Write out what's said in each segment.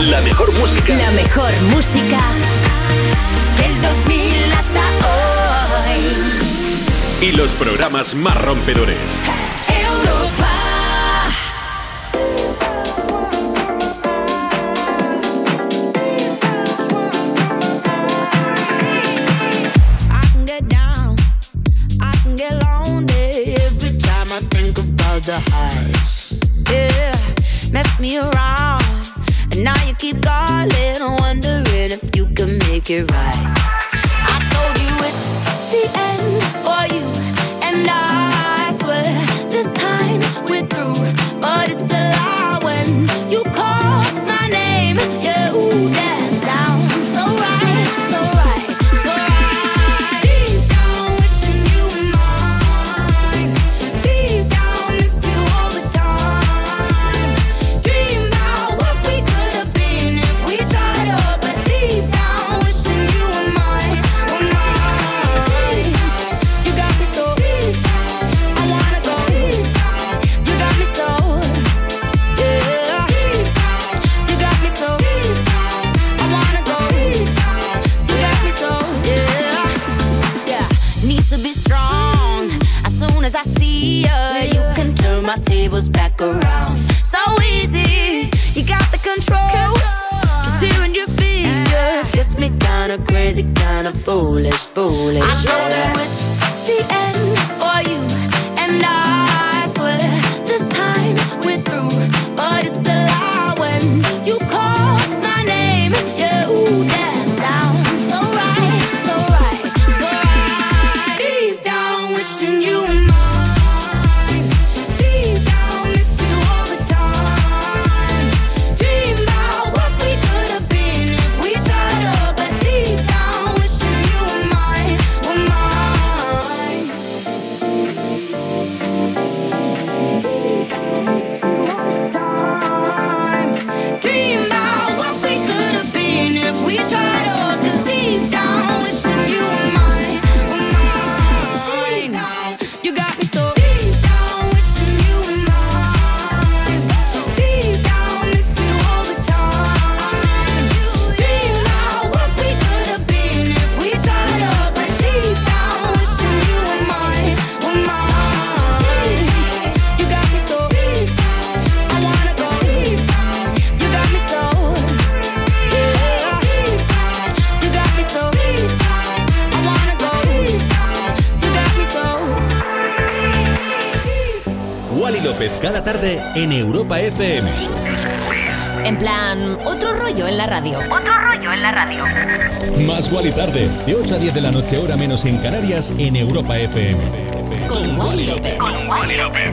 La mejor música. La mejor música del 2000 hasta hoy. Y los programas más rompedores. En Europa FM. Con Wally López.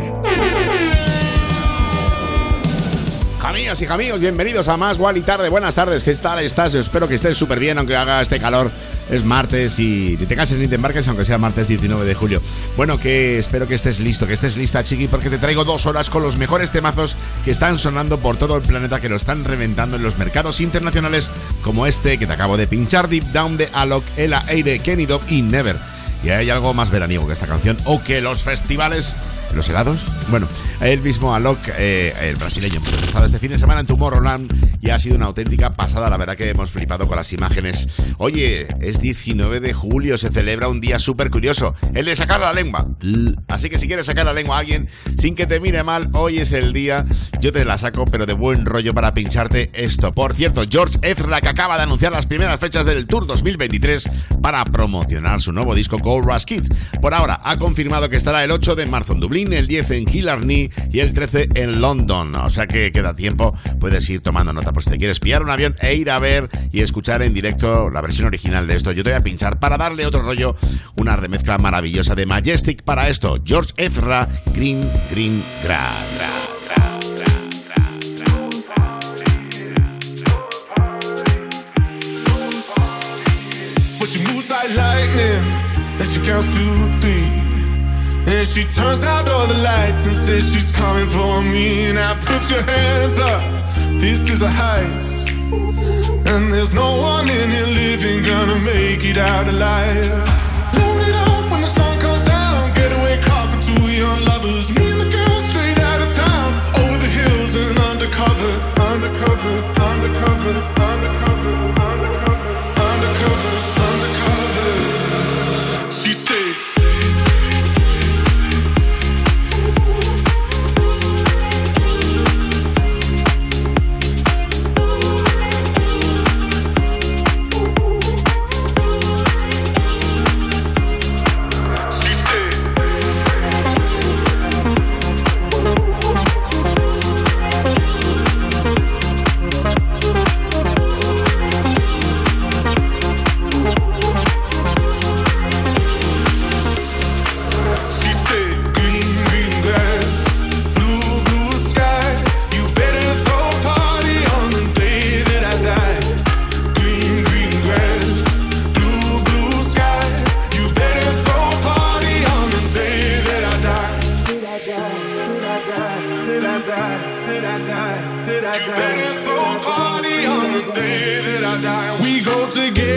Amigas y amigos, bienvenidos a más Wally Tarde. Buenas tardes, ¿qué tal estás? Espero que estés súper bien, aunque haga este calor. Es martes y ni te cases ni te embarques, aunque sea martes 19 de julio. Bueno, que espero que estés listo, que estés lista, chiqui, porque te traigo dos horas con los mejores temazos que están sonando por todo el planeta, que lo están reventando en los mercados internacionales, como este que te acabo de pinchar, Deep Down de Alok, Ela Aire, Kenny Dog y Never. Y hay algo más veraniego que esta canción, o que los festivales ¿Los helados? Bueno, el mismo Alok, eh, el brasileño, estado este fin de semana en Tomorrowland y ha sido una auténtica pasada. La verdad que hemos flipado con las imágenes. Oye, es 19 de julio, se celebra un día súper curioso, el de sacar la lengua. Así que si quieres sacar la lengua a alguien sin que te mire mal, hoy es el día. Yo te la saco, pero de buen rollo para pincharte esto. Por cierto, George Ezra, que acaba de anunciar las primeras fechas del Tour 2023 para promocionar su nuevo disco Gold Rush Kid. Por ahora, ha confirmado que estará el 8 de marzo en Dublín, el 10 en Killarney y el 13 en London. O sea que queda tiempo, puedes ir tomando nota por si te quieres pillar un avión e ir a ver y escuchar en directo la versión original de esto. Yo te voy a pinchar para darle otro rollo, una remezcla maravillosa de Majestic para esto. George Ezra, Green Green Grass. But she moves like lightning, and she counts to three. And she turns out all the lights and says she's coming for me. Now put your hands up, this is a heist. And there's no one in here living gonna make it out alive. Load it up when the sun comes undercover, undercover, undercover, undercover.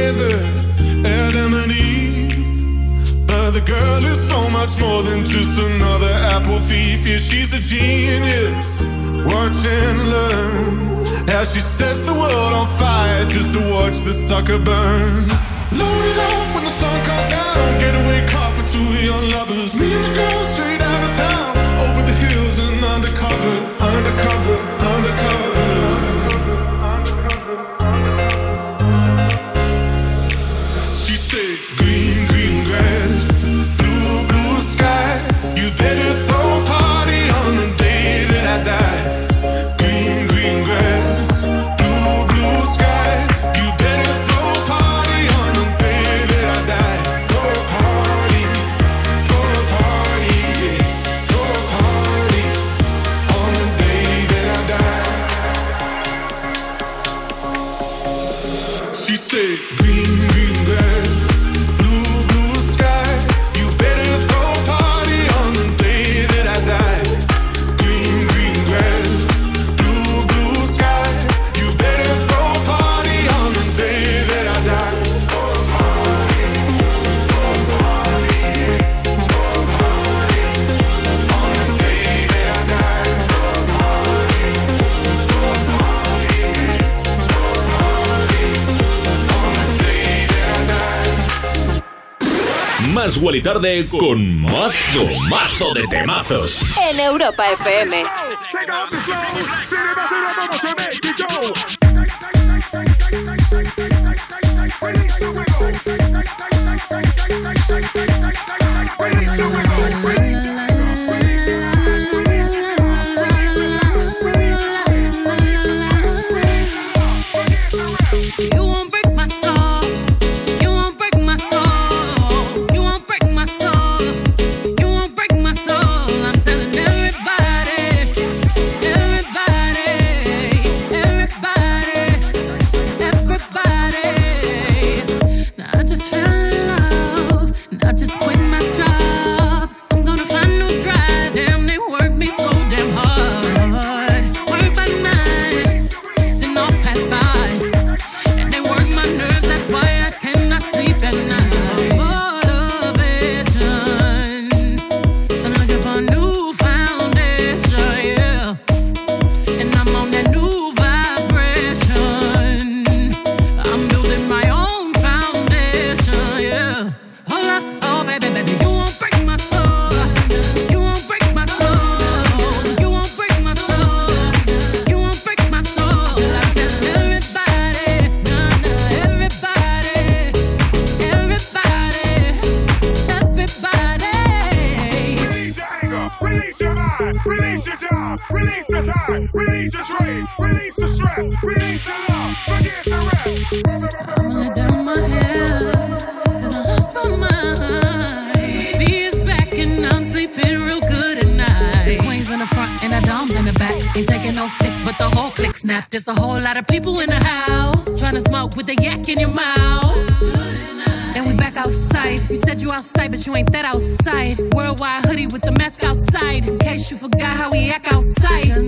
together, Adam and Eve. But the girl is so much more than just another apple thief. Yeah, she's a genius. Watch and learn as she sets the world on fire just to watch the sucker burn. Load it up when the sun comes down. Getaway car for two young lovers. Me and the girl straight out of town. Over the hills and undercover, undercover. Más Guali con mazo, mazo de temazos. En Europa FM. of people in the house trying to smoke with the yak in your mouth. And we back outside. We said you outside, but you ain't that outside. Worldwide hoodie with the mask outside. In case you forgot how we act outside.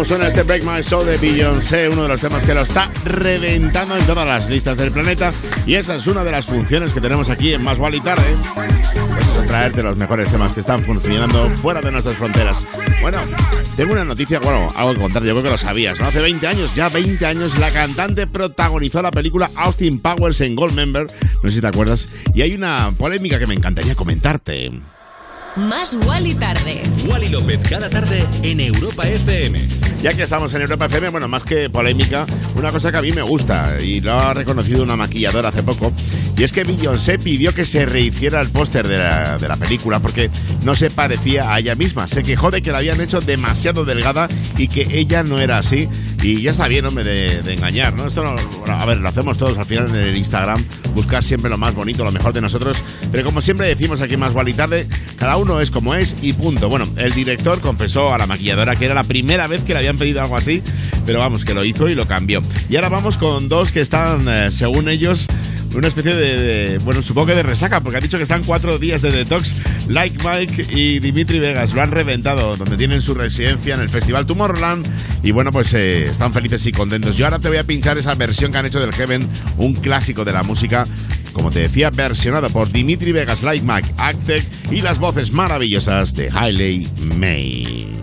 Como suena este Break My Soul de Beyoncé, uno de los temas que lo está reventando en todas las listas del planeta. Y esa es una de las funciones que tenemos aquí en Más y Tarde. Pues traerte los mejores temas que están funcionando fuera de nuestras fronteras. Bueno, tengo una noticia, bueno, algo que contar, yo creo que lo sabías, ¿no? Hace 20 años, ya 20 años, la cantante protagonizó la película Austin Powers en Goldmember, no sé si te acuerdas, y hay una polémica que me encantaría comentarte. Más Wally tarde. Wally López cada tarde en Europa FM. Ya que estamos en Europa FM, bueno, más que polémica, una cosa que a mí me gusta y lo ha reconocido una maquilladora hace poco, y es que Beyoncé pidió que se rehiciera el póster de la, de la película porque no se parecía a ella misma. Se quejó de que la habían hecho demasiado delgada y que ella no era así. Y ya está bien, hombre, de, engañar, ¿no? Esto no, a ver, lo hacemos todos al final en el Instagram, buscar siempre lo más bonito, lo mejor de nosotros. Pero como siempre decimos aquí más y tarde, cada uno es como es y punto. Bueno, el director confesó a la maquilladora que era la primera vez que le habían pedido algo así, pero vamos, que lo hizo y lo cambió. Y ahora vamos con dos que están, eh, según ellos, una especie de, bueno, supongo que de resaca, porque ha dicho que están cuatro días de detox. Like Mike y Dimitri Vegas lo han reventado, donde tienen su residencia en el Festival Tomorrowland. Y bueno, pues eh, están felices y contentos. Yo ahora te voy a pinchar esa versión que han hecho del Heaven, un clásico de la música. Como te decía, versionado por Dimitri Vegas, Like Mike, Actec y las voces maravillosas de Hailey May.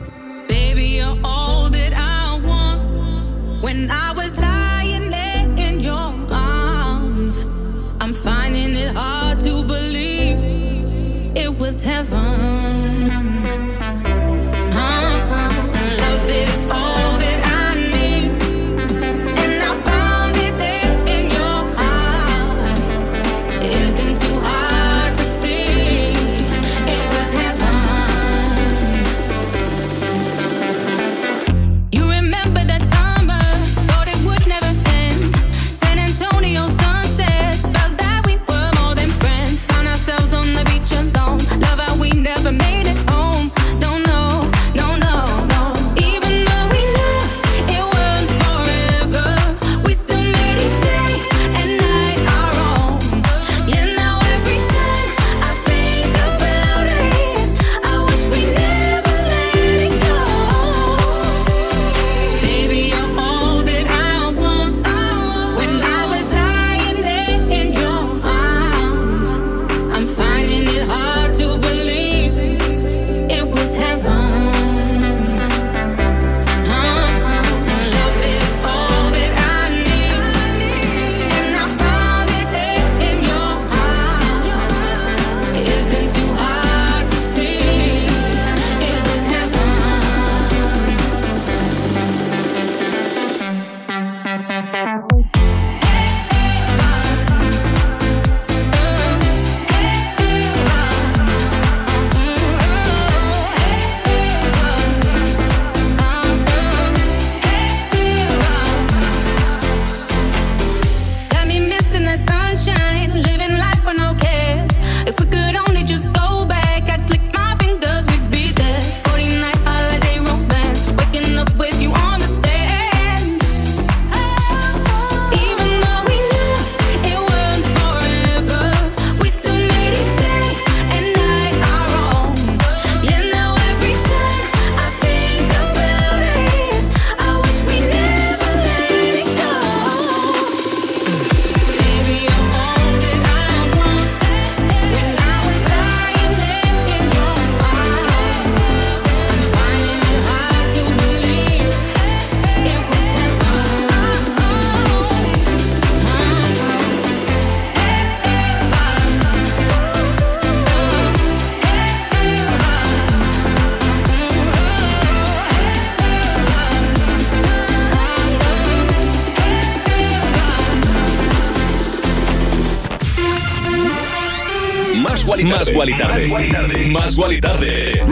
Tarde. Más Guali Tarde.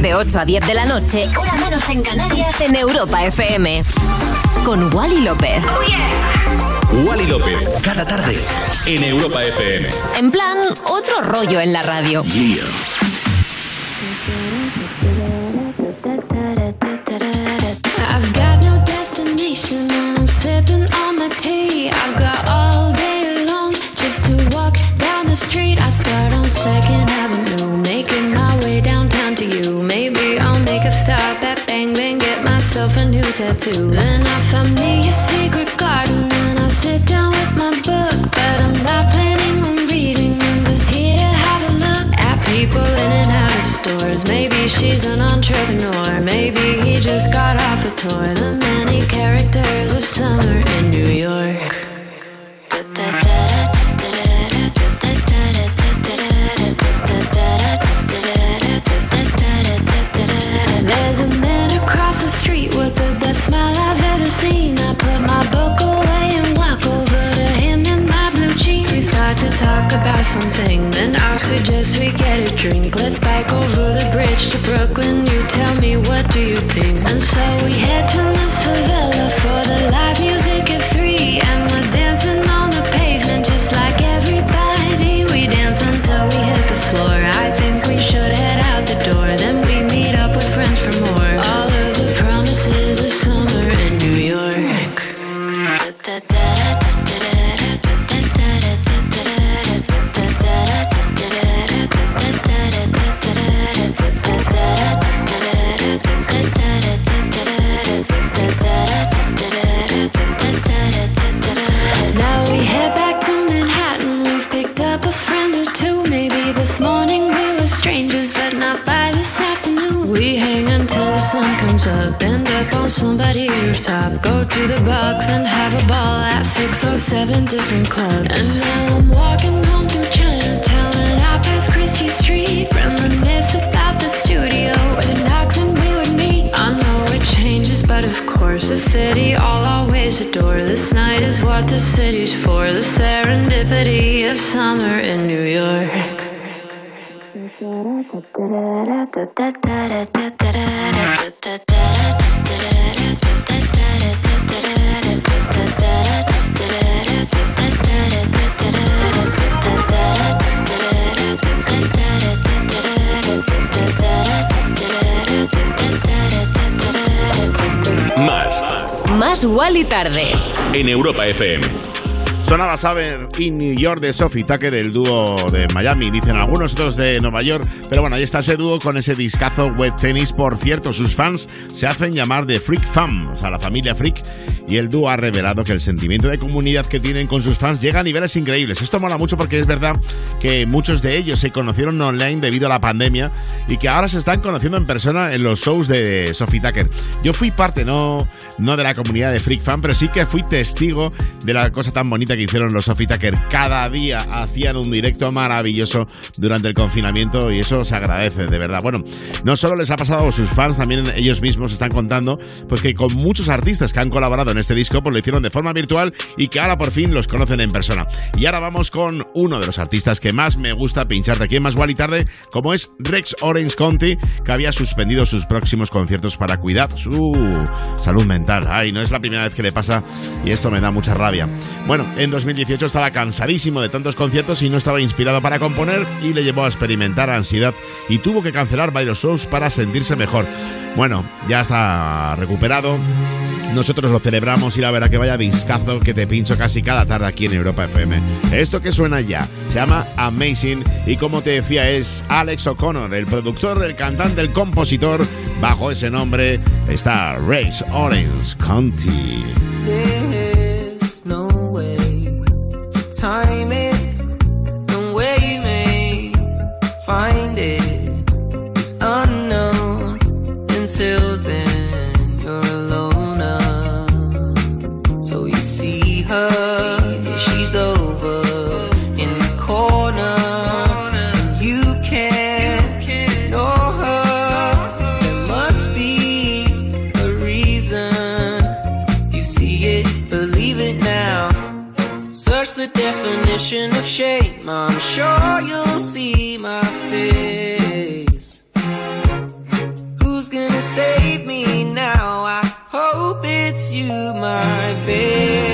De 8 a 10 de la noche, hora menos en Canarias, en Europa FM. Con Wally López. Oh, Wally López, cada tarde, en Europa FM. En plan, otro rollo en la radio. I've got no destination and I'm sipping on my tea. I've got all day long just to walk down the street. I start on Second myself a new tattoo. Then I found me a secret garden and I sit down with my book. But I'm not planning on reading, I'm just here to have a look at people in and out of stores. Maybe she's an entrepreneur, maybe he just got off a tour. The many characters of summer in New York. Of summer in New York. Más Más Wally tarde. en Europa FM. Sonaba Saber in New York de Sophie Tucker, el dúo de Miami, dicen algunos otros de Nueva York. Pero bueno, ahí está ese dúo con ese discazo Wet Tennis. Por cierto, sus fans se hacen llamar de Freak Fam, o sea, la familia Freak. Y el dúo ha revelado que el sentimiento de comunidad que tienen con sus fans llega a niveles increíbles. Esto mola mucho porque es verdad que muchos de ellos se conocieron online debido a la pandemia y que ahora se están conociendo en persona en los shows de Sophie Tucker. Yo fui parte, no, no de la comunidad de Freak Fan, pero sí que fui testigo de la cosa tan bonita que hicieron los Sophie. Cada día hacían un directo maravilloso durante el confinamiento y eso se agradece, de verdad. Bueno, no solo les ha pasado a sus fans, también ellos mismos están contando pues que con muchos artistas que han colaborado en este disco, pues lo hicieron de forma virtual y que ahora por fin los conocen en persona. Y ahora vamos con uno de los artistas que más me gusta pincharte aquí en Más y Tarde, como es Rex Orange County, que había suspendido sus próximos conciertos para cuidar su salud mental. Ay, no es la primera vez que le pasa y esto me da mucha rabia. Bueno, en 2018 estaba cansadísimo de tantos conciertos y no estaba inspirado para componer y le llevó a experimentar ansiedad y tuvo que cancelar varios shows para sentirse mejor. Bueno, ya está recuperado. Nosotros lo celebramos y la verdad que vaya discazo que te pincho casi cada tarde aquí en Europa FM. Esto que suena ya se llama Amazing y como te decía es Alex O'Connor, el productor, el cantante, el compositor. Bajo ese nombre está Race Orange County. Way it, and you may find it of shame. I'm sure you'll see my face. Who's gonna save me now? I hope it's you, my babe.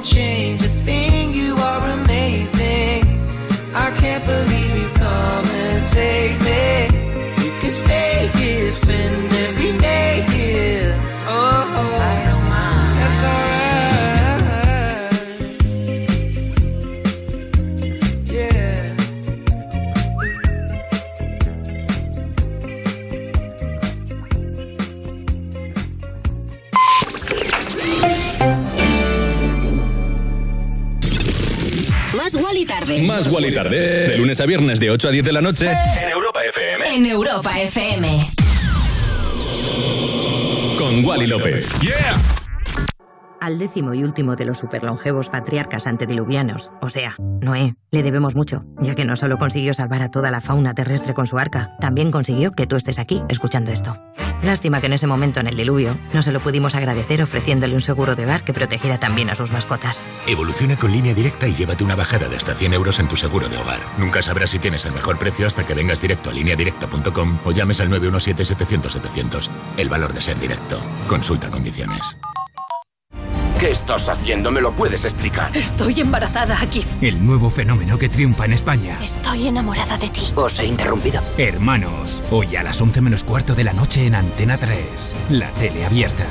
Don't change tarde. Más Wally tarde. De lunes a viernes de 8 a 10 de la noche. En Europa FM. En Europa FM. Con Wally López. Al décimo y último de los superlongevos patriarcas antediluvianos, o sea, Noé, le debemos mucho, ya que no solo consiguió salvar a toda la fauna terrestre con su arca, también consiguió que tú estés aquí escuchando esto. Lástima que en ese momento en el diluvio no se lo pudimos agradecer ofreciéndole un seguro de hogar que protegiera también a sus mascotas. Evoluciona con línea directa y llévate una bajada de hasta 100 euros en tu seguro de hogar. Nunca sabrás si tienes el mejor precio hasta que vengas directo a lineadirecta.com o llames al 917-700-700. El valor de ser directo. Consulta condiciones. ¿Qué estás haciendo? ¿Me lo puedes explicar? Estoy embarazada, aquí. El nuevo fenómeno que triunfa en España. Estoy enamorada de ti. Os he interrumpido. Hermanos, hoy a las 11 menos cuarto de la noche en Antena 3. La tele abierta.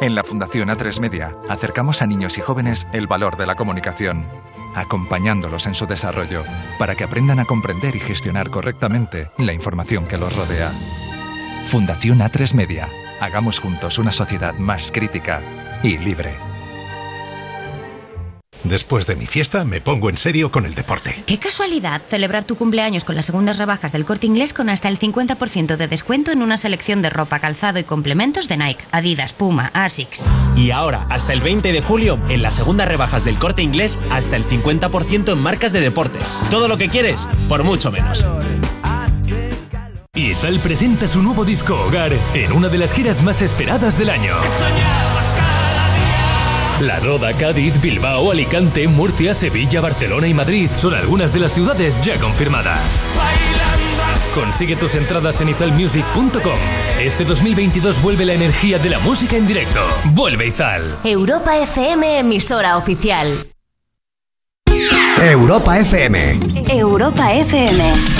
En la Fundación A3 Media acercamos a niños y jóvenes el valor de la comunicación, acompañándolos en su desarrollo para que aprendan a comprender y gestionar correctamente la información que los rodea. Fundación A3 Media. Hagamos juntos una sociedad más crítica y libre. Después de mi fiesta me pongo en serio con el deporte. Qué casualidad celebrar tu cumpleaños con las segundas rebajas del corte inglés con hasta el 50% de descuento en una selección de ropa, calzado y complementos de Nike, Adidas, Puma, Asics. Y ahora, hasta el 20 de julio, en las segundas rebajas del corte inglés, hasta el 50% en marcas de deportes. Todo lo que quieres, por mucho menos. Izal presenta su nuevo disco Hogar en una de las giras más esperadas del año. La Roda, Cádiz, Bilbao, Alicante, Murcia, Sevilla, Barcelona y Madrid son algunas de las ciudades ya confirmadas. Consigue tus entradas en izalmusic.com. Este 2022 vuelve la energía de la música en directo. Vuelve Izal. Europa FM, emisora oficial. Europa FM. Europa FM.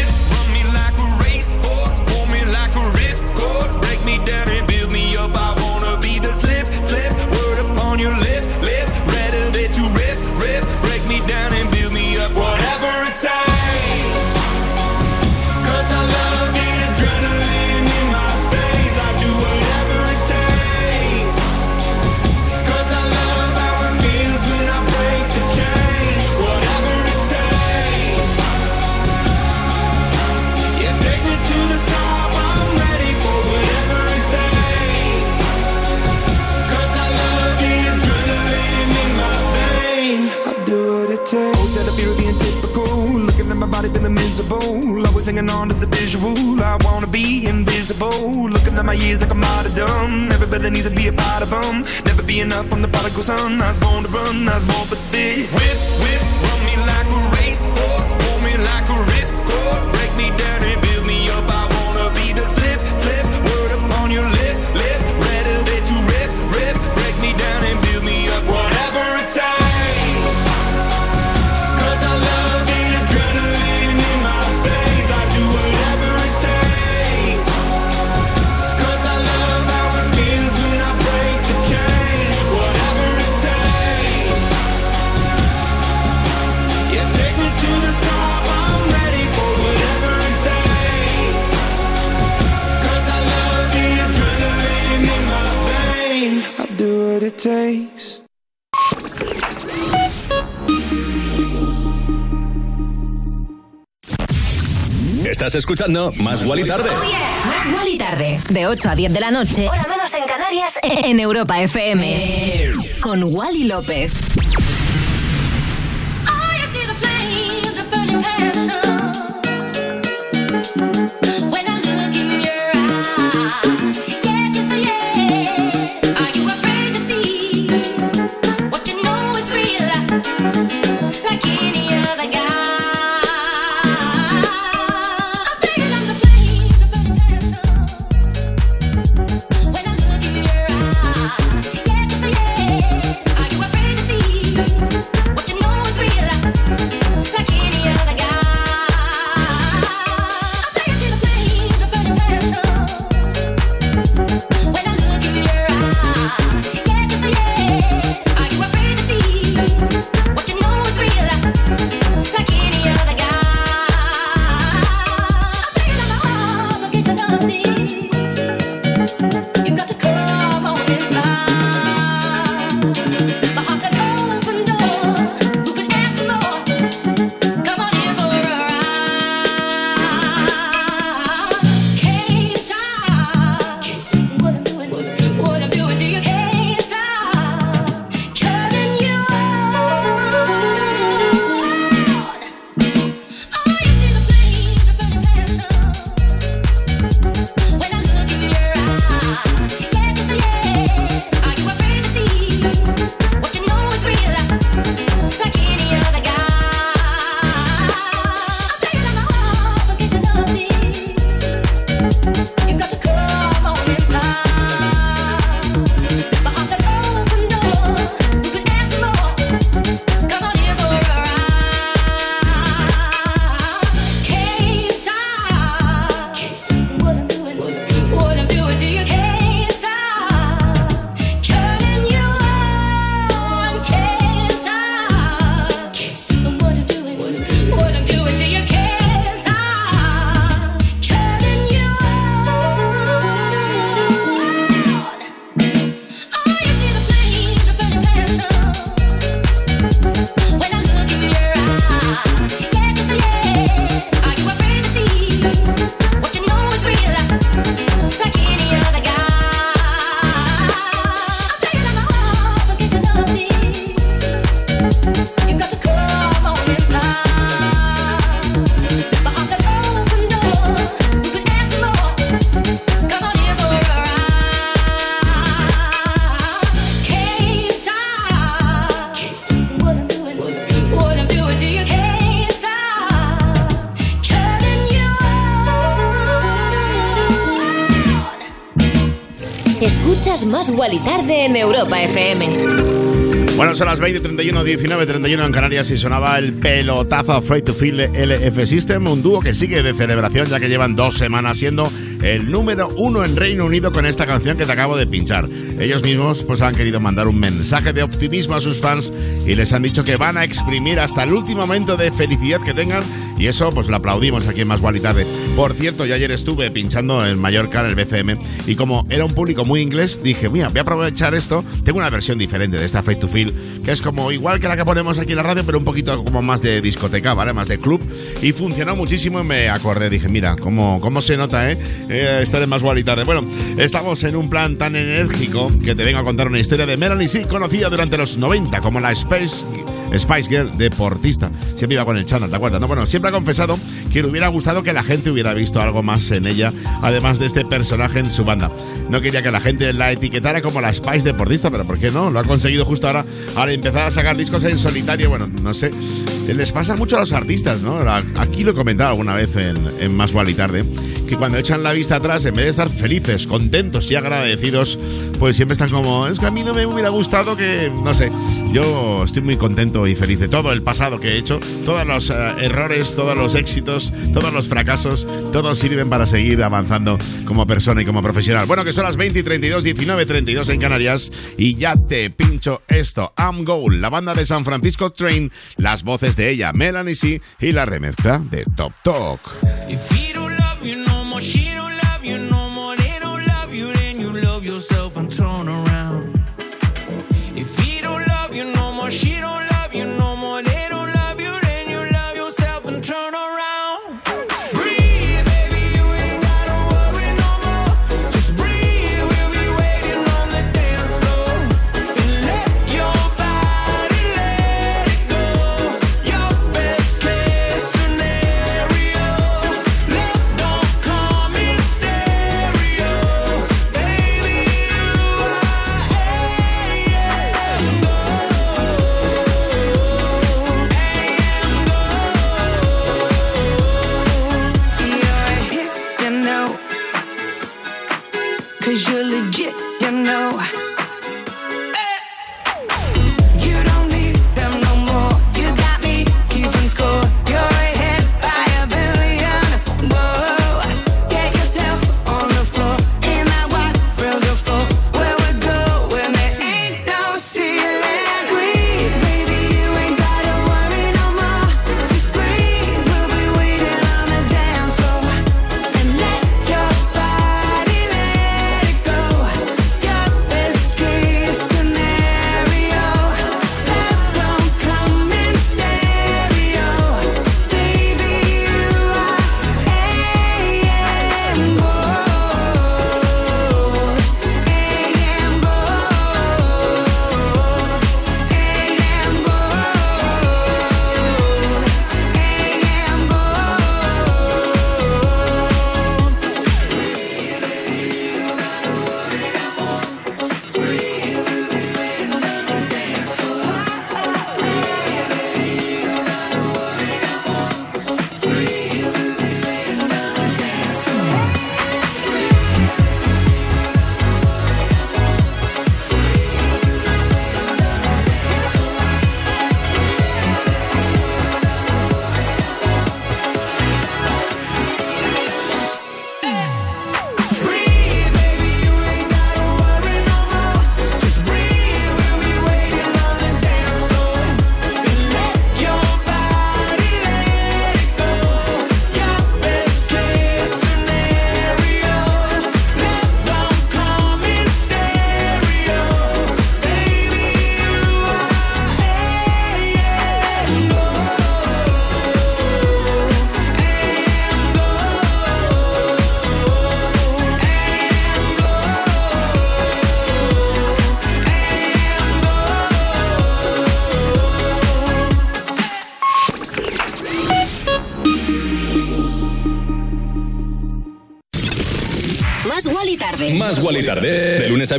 you live hanging on to the visual. I wanna be invisible. Looking at my years like I'm martyrdom. Everybody needs to be a part of them. Never be enough from the prodigal son. I was born to run. I was born for this. Whip, whip, run me like a racehorse. Pull me like a ripcord. Break me down takes. Estás escuchando Más Guali Tarde. Más Wally tarde. De 8 a 10 de la noche. Hora menos en Canarias. En Europa FM. Con Wally López. Wally tarde en Europa FM. Bueno, son las 20, 31, 19, 31 en Canarias y sonaba el pelotazo Afraid to Feel LF System, un dúo que sigue de celebración ya que llevan dos semanas siendo el número uno en Reino Unido con esta canción que te acabo de pinchar. Ellos mismos pues han querido mandar un mensaje de optimismo a sus fans y les han dicho que van a exprimir hasta el último momento de felicidad que tengan y eso pues lo aplaudimos aquí en Más y Tarde. Por cierto, yo ayer estuve pinchando en Mallorca en el BCM y como era un público muy inglés dije, mira, voy a aprovechar esto. Tengo una versión diferente de esta Fate to Feel que es como igual que la que ponemos aquí en la radio pero un poquito como más de discoteca, ¿vale? Más de club y funcionó muchísimo y me acordé, dije, mira, cómo, cómo se nota, ¿eh? eh estar en Más y Tarde. Bueno, estamos en un plan tan enérgico que te vengo a contar una historia de Melanie C, conocida durante los 90 como la Space Spice Girl, deportista. Siempre iba con el chándal, ¿te acuerdas? No, bueno, siempre ha confesado que le hubiera gustado que la gente hubiera visto algo más en ella, además de este personaje en su banda. No quería que la gente la etiquetara como la Spice deportista, pero ¿por qué no? Lo ha conseguido justo ahora al empezar a sacar discos en solitario. Bueno, no sé. Les pasa mucho a los artistas, ¿no? Aquí lo he comentado alguna vez en, Más y Tarde, que cuando echan la vista atrás, en vez de estar felices, contentos y agradecidos, pues siempre están como, es que a mí no me hubiera gustado que, no sé, yo estoy muy contento y feliz de todo el pasado que he hecho, todos los eh, errores, todos los éxitos, todos los fracasos, todos sirven para seguir avanzando como persona y como profesional. Bueno, que son las 20 y 32, 19, 32 en Canarias y ya te pincho esto. I'm Goal, la banda de San Francisco Train, las voces de ella, Melanie C y la remezcla de Top Talk.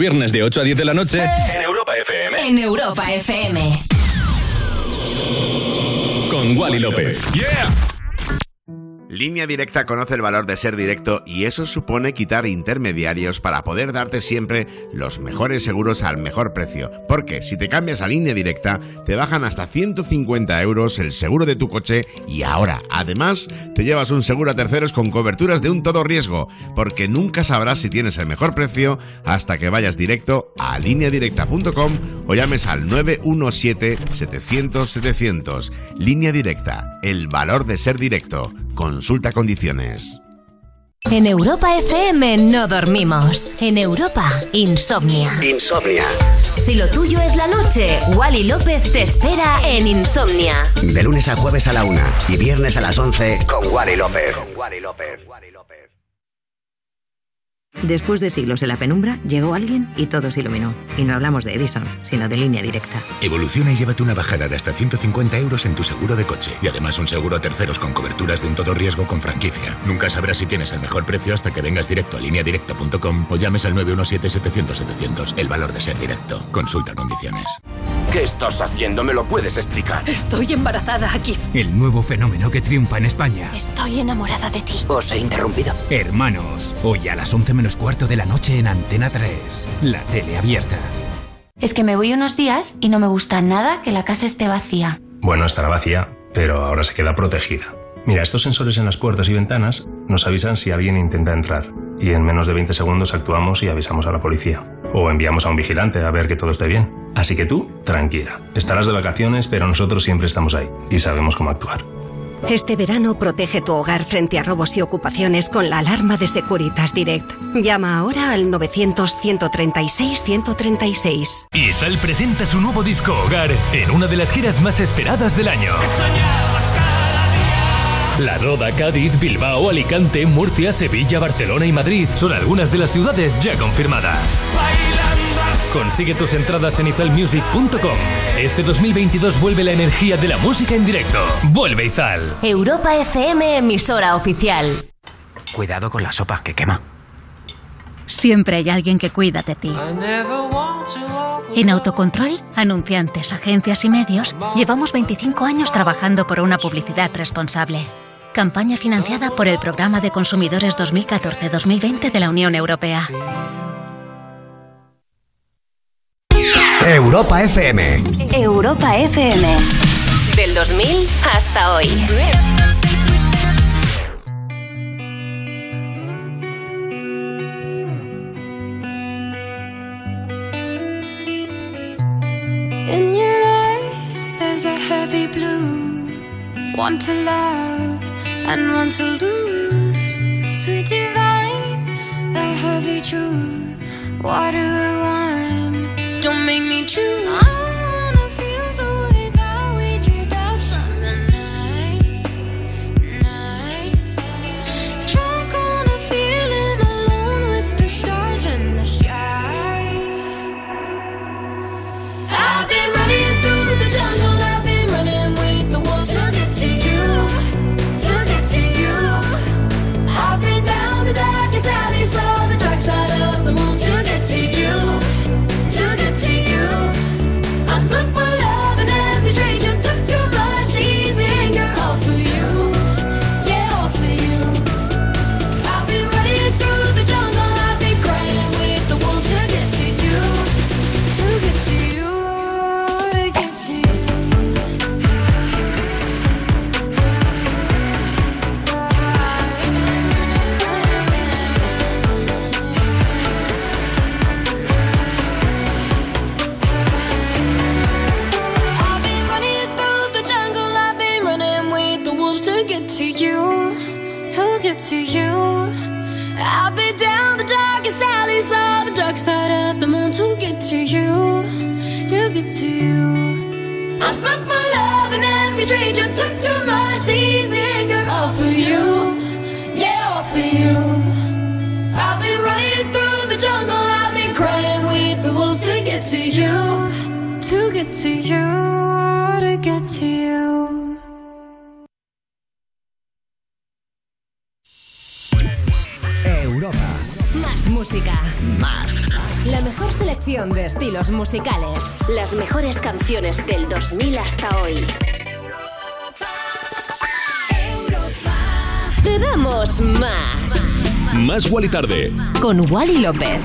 Viernes de 8 a 10 de la noche. En Europa FM. En Europa FM. Con Wally López. Directa conoce el valor de ser directo y eso supone quitar intermediarios para poder darte siempre los mejores seguros al mejor precio. Porque si te cambias a Línea Directa, te bajan hasta 150 euros el seguro de tu coche y ahora, además, te llevas un seguro a terceros con coberturas de un todo riesgo, porque nunca sabrás si tienes el mejor precio hasta que vayas directo a lineadirecta.com o llames al 917-700-700. Línea Directa, el valor de ser directo. Consulta condiciones. En Europa FM no dormimos. En Europa, insomnia. Insomnia. Si lo tuyo es la noche, Wally López te espera en Insomnia. De lunes a jueves a la una y viernes a las 11 con Wally López. Con Wally López. Después de siglos en la penumbra, llegó alguien y todo se iluminó. Y no hablamos de Edison, sino de línea directa. Evoluciona y llévate una bajada de hasta 150 euros en tu seguro de coche. Y además un seguro a terceros con coberturas de un todo riesgo con franquicia. Nunca sabrás si tienes el mejor precio hasta que vengas directo a lineadirecta.com o llames al 917-700-700. El valor de ser directo. Consulta condiciones. ¿Qué estás haciendo? ¿Me lo puedes explicar? Estoy embarazada, Keith. El nuevo fenómeno que triunfa en España. Estoy enamorada de ti. Os he interrumpido. Hermanos, hoy a las 11 menos cuarto de la noche en Antena 3. La tele abierta. Es que me voy unos días y no me gusta nada que la casa esté vacía. Bueno, estará vacía, pero ahora se queda protegida. Mira, estos sensores en las puertas y ventanas nos avisan si alguien intenta entrar y en menos de 20 segundos actuamos y avisamos a la policía. O enviamos a un vigilante a ver que todo esté bien. Así que tú, tranquila. Estarás de vacaciones, pero nosotros siempre estamos ahí y sabemos cómo actuar. Este verano protege tu hogar frente a robos y ocupaciones con la alarma de Securitas Direct. Llama ahora al 900-136-136. Izal presenta su nuevo disco Hogar en una de las giras más esperadas del año. La Roda, Cádiz, Bilbao, Alicante, Murcia, Sevilla, Barcelona y Madrid son algunas de las ciudades ya confirmadas. Consigue tus entradas en izalmusic.com. Este 2022 vuelve la energía de la música en directo. Vuelve Izal. Europa FM, emisora oficial. Cuidado con la sopa, que quema. Siempre hay alguien que cuida de ti. En Autocontrol, anunciantes, agencias y medios, llevamos 25 años trabajando por una publicidad responsable. Campaña financiada por el Programa de Consumidores 2014-2020 de la Unión Europea. Europa FM. Europa FM. Del 2000 hasta hoy. In your eyes, there's a heavy blue. One to love and one to lose. Sweet divine, the heavy truth. What do I want? Don't make me choose. I'm fucked for love and every stranger took too much easy anger all for you, yeah, all for you. I've been running through the jungle. I've been crying with the wolves to get to you, to get to you, to get to you. Música. Más. La mejor selección de estilos musicales. Las mejores canciones del 2000 hasta hoy. Te damos más. Más Wally Tarde. Con Wally López.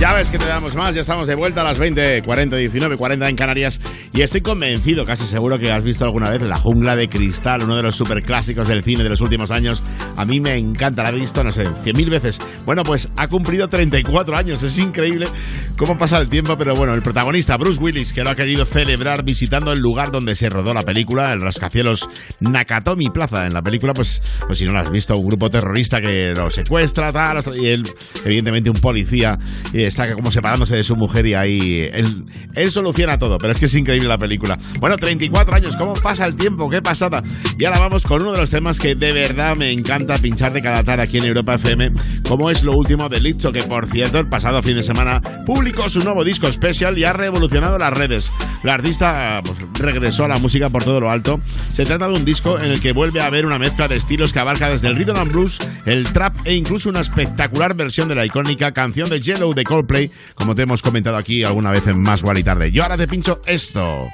Ya ves que te damos más, ya estamos de vuelta a las 20, 40, 19, 40 en Canarias y estoy convencido, casi seguro que has visto alguna vez La Jungla de Cristal, uno de los superclásicos del cine de los últimos años. A mí me encanta, la he visto, no sé, 100.000 veces. Bueno, pues ha cumplido 34 años, es increíble cómo pasa el tiempo, pero bueno, el protagonista Bruce Willis, que lo ha querido celebrar visitando el lugar donde se rodó la película, el rascacielos Nakatomi Plaza. En la película, pues, pues si no lo has visto, un grupo terrorista que lo secuestra, tal, y él, evidentemente un policía, está como separándose de su mujer y ahí él, él soluciona todo, pero es que es increíble la película. Bueno, 34 años, ¿cómo pasa el tiempo? ¿Qué pasada? Y ahora vamos con uno de los temas que de verdad me encanta pinchar de cada tarde aquí en Europa FM, como es lo último de Lizzo, que por cierto el pasado fin de semana publicó su nuevo disco especial y ha revolucionado las redes. La artista pues, regresó a la música por todo lo alto. Se trata de un disco en el que vuelve a haber una mezcla de estilos que abarca desde el rhythm and blues, el trap e incluso una espectacular versión de la icónica canción de Yellow de Coldplay, como te hemos comentado aquí alguna vez en Más y Tarde. Yo ahora te pincho esto.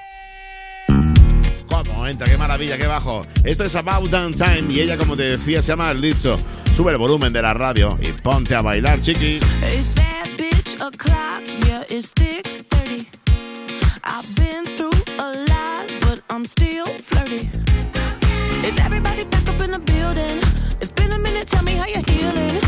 ¿Cómo entra? ¡Qué maravilla! ¡Qué bajo! Esto es About Damn Time y ella, como te decía, se llama El Dicho. Sube el volumen de la radio y ponte a bailar, chiqui. It's that bitch o'clock, yeah, it's thick 30. I've been through a lot, but I'm still flirty. Is everybody back up in the building? It's been a minute, tell me how you're healing.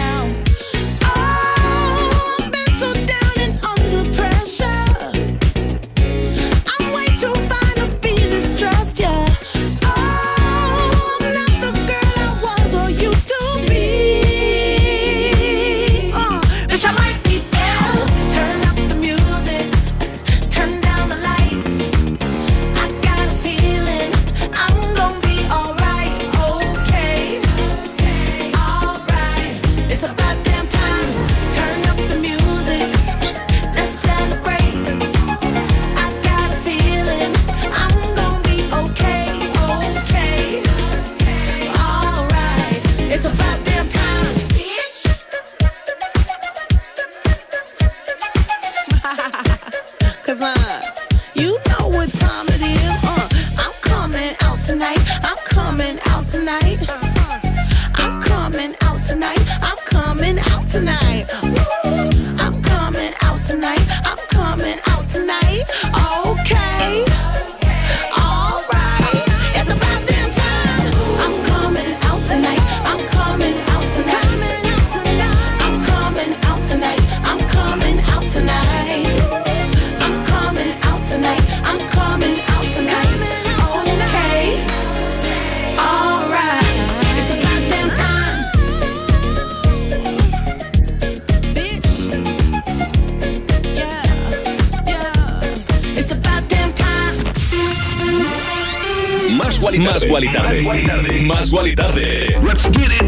Más Guali Más Guali Tarde. Más Guali Tarde.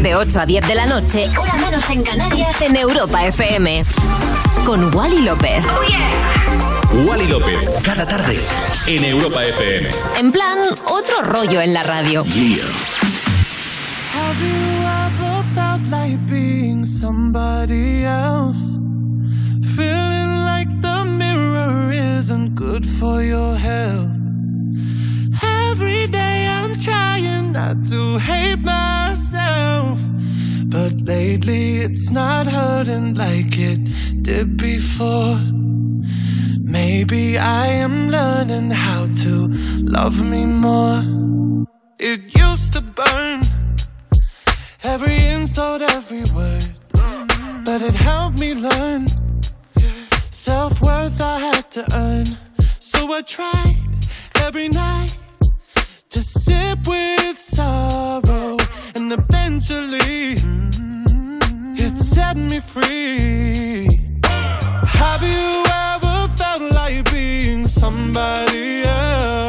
De 8 a 10 de la noche, hora menos en Canarias, en Europa FM. Con Wally López. Wally López, cada tarde. En Europa FM. En plan, otro rollo en la radio. Yeah. Have you ever felt like being somebody else? Feeling like the mirror isn't good for your health. Every day I'm trying not to hate myself. But lately it's not hurting like it did before. Maybe I am learning how to love me more. It used to burn every insult, every word. But it helped me learn self worth I had to earn. So I tried every night sip with sorrow, and eventually mm-hmm. it set me free. Have you ever felt like being somebody else?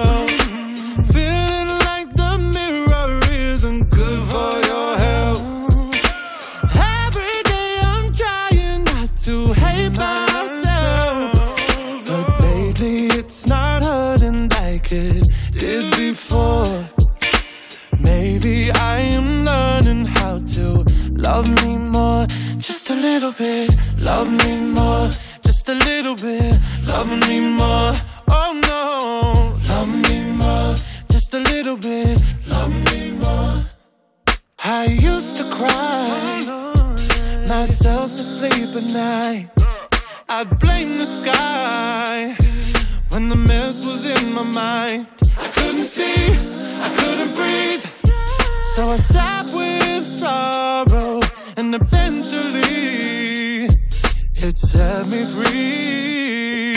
Little bit, love me more. Just a little bit, love me more. Oh no, love me more. Just a little bit, love me more. I used to cry myself to sleep at night. I'd blame the sky when the mess was in my mind. I couldn't see, I couldn't breathe. So I sat with sorrow, and eventually it set me free.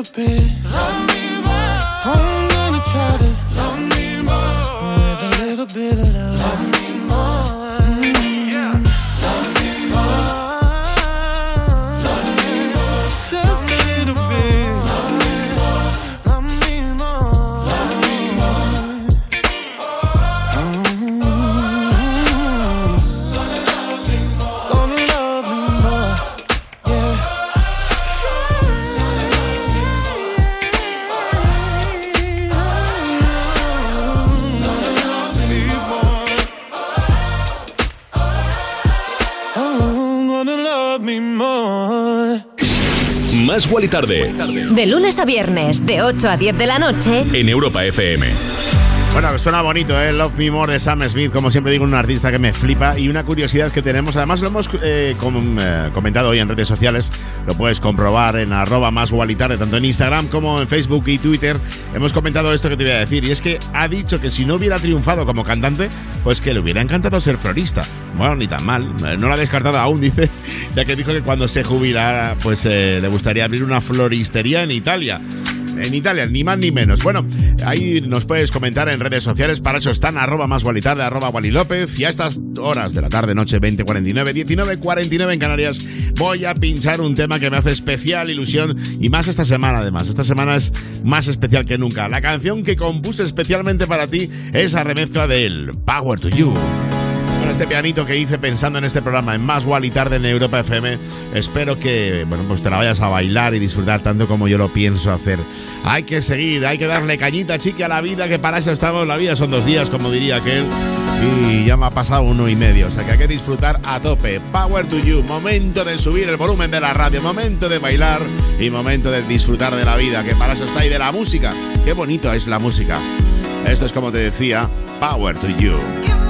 Little bit. Love me more. I'm gonna try to love me more with a little bit of love. Love Más Wally Tarde. De lunes a viernes, de 8 a 10 de la noche. En Europa FM. Bueno, suena bonito, ¿eh? Love Me More de Sam Smith, como siempre digo, un artista que me flipa y una curiosidad que tenemos, además lo hemos eh, com- eh, comentado hoy en redes sociales, lo puedes comprobar en arroba más Walitarde, tanto en Instagram como en Facebook y Twitter. Hemos comentado esto que te voy a decir, y es que ha dicho que si no hubiera triunfado como cantante, pues que le hubiera encantado ser florista. Bueno, ni tan mal, eh, no lo ha descartado aún, dice, ya que dijo que cuando se jubilara, pues eh, le gustaría abrir una floristería en Italia. En Italia, ni más ni menos. Bueno, ahí nos puedes comentar en redes sociales. Para eso están arroba más Gualitarde, arroba. Y a estas horas de la tarde, noche 20.49, 19.49 en Canarias, voy a pinchar un tema que me hace especial ilusión. Y más esta semana, además. Esta semana es más especial que nunca. La canción que compuse especialmente para ti es la remezcla del Power to You. Este pianito que hice pensando en este programa en Más y Tarde en Europa FM, espero que bueno, pues te la vayas a bailar y disfrutar tanto como yo lo pienso hacer. Hay que seguir, hay que darle cañita, chique, a la vida, que para eso estamos. La vida son dos días, como diría aquel. Y ya me ha pasado uno y medio, o sea que hay que disfrutar a tope. Power to you, momento de subir el volumen de la radio, momento de bailar y momento de disfrutar de la vida, que para eso está y de la música. Qué bonito es la música. Esto es como te decía, Power to you.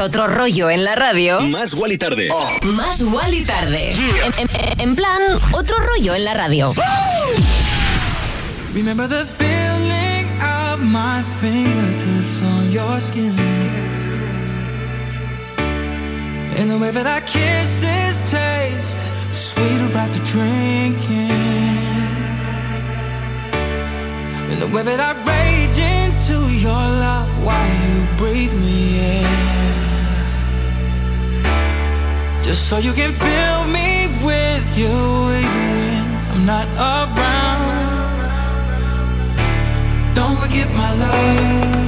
Otro rollo en la radio. Más Wally Tarde. Más Wally Tarde. En, en- en plan, otro rollo en la radio. Remember the feeling of my fingertips on your skin. And the way that our kisses taste sweeter after drinking. And the way that I rage into your love while you Just so you can fill me with you when I'm not around. Don't forget my love.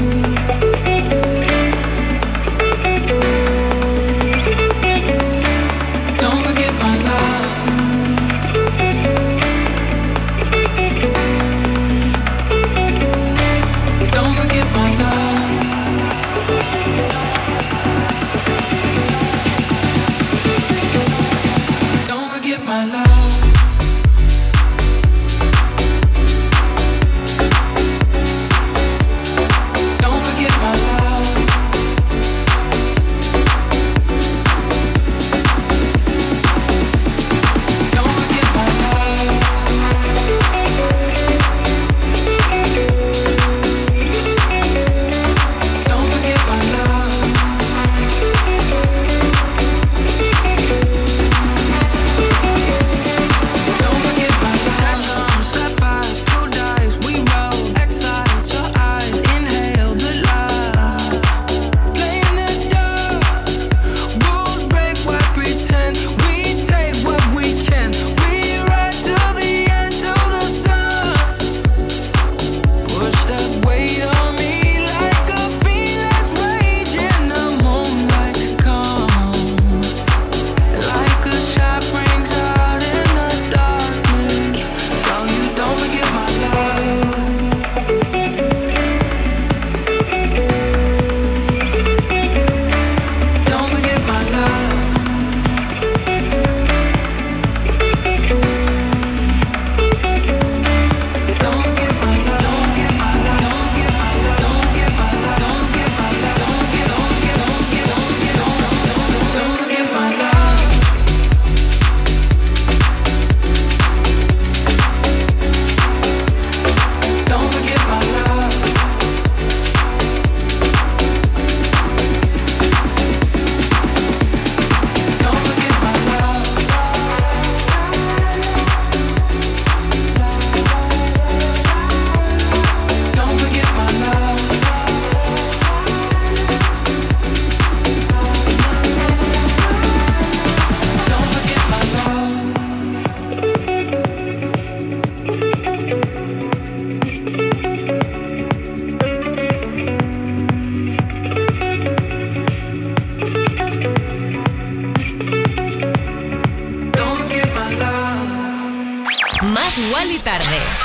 Más Wally tarde.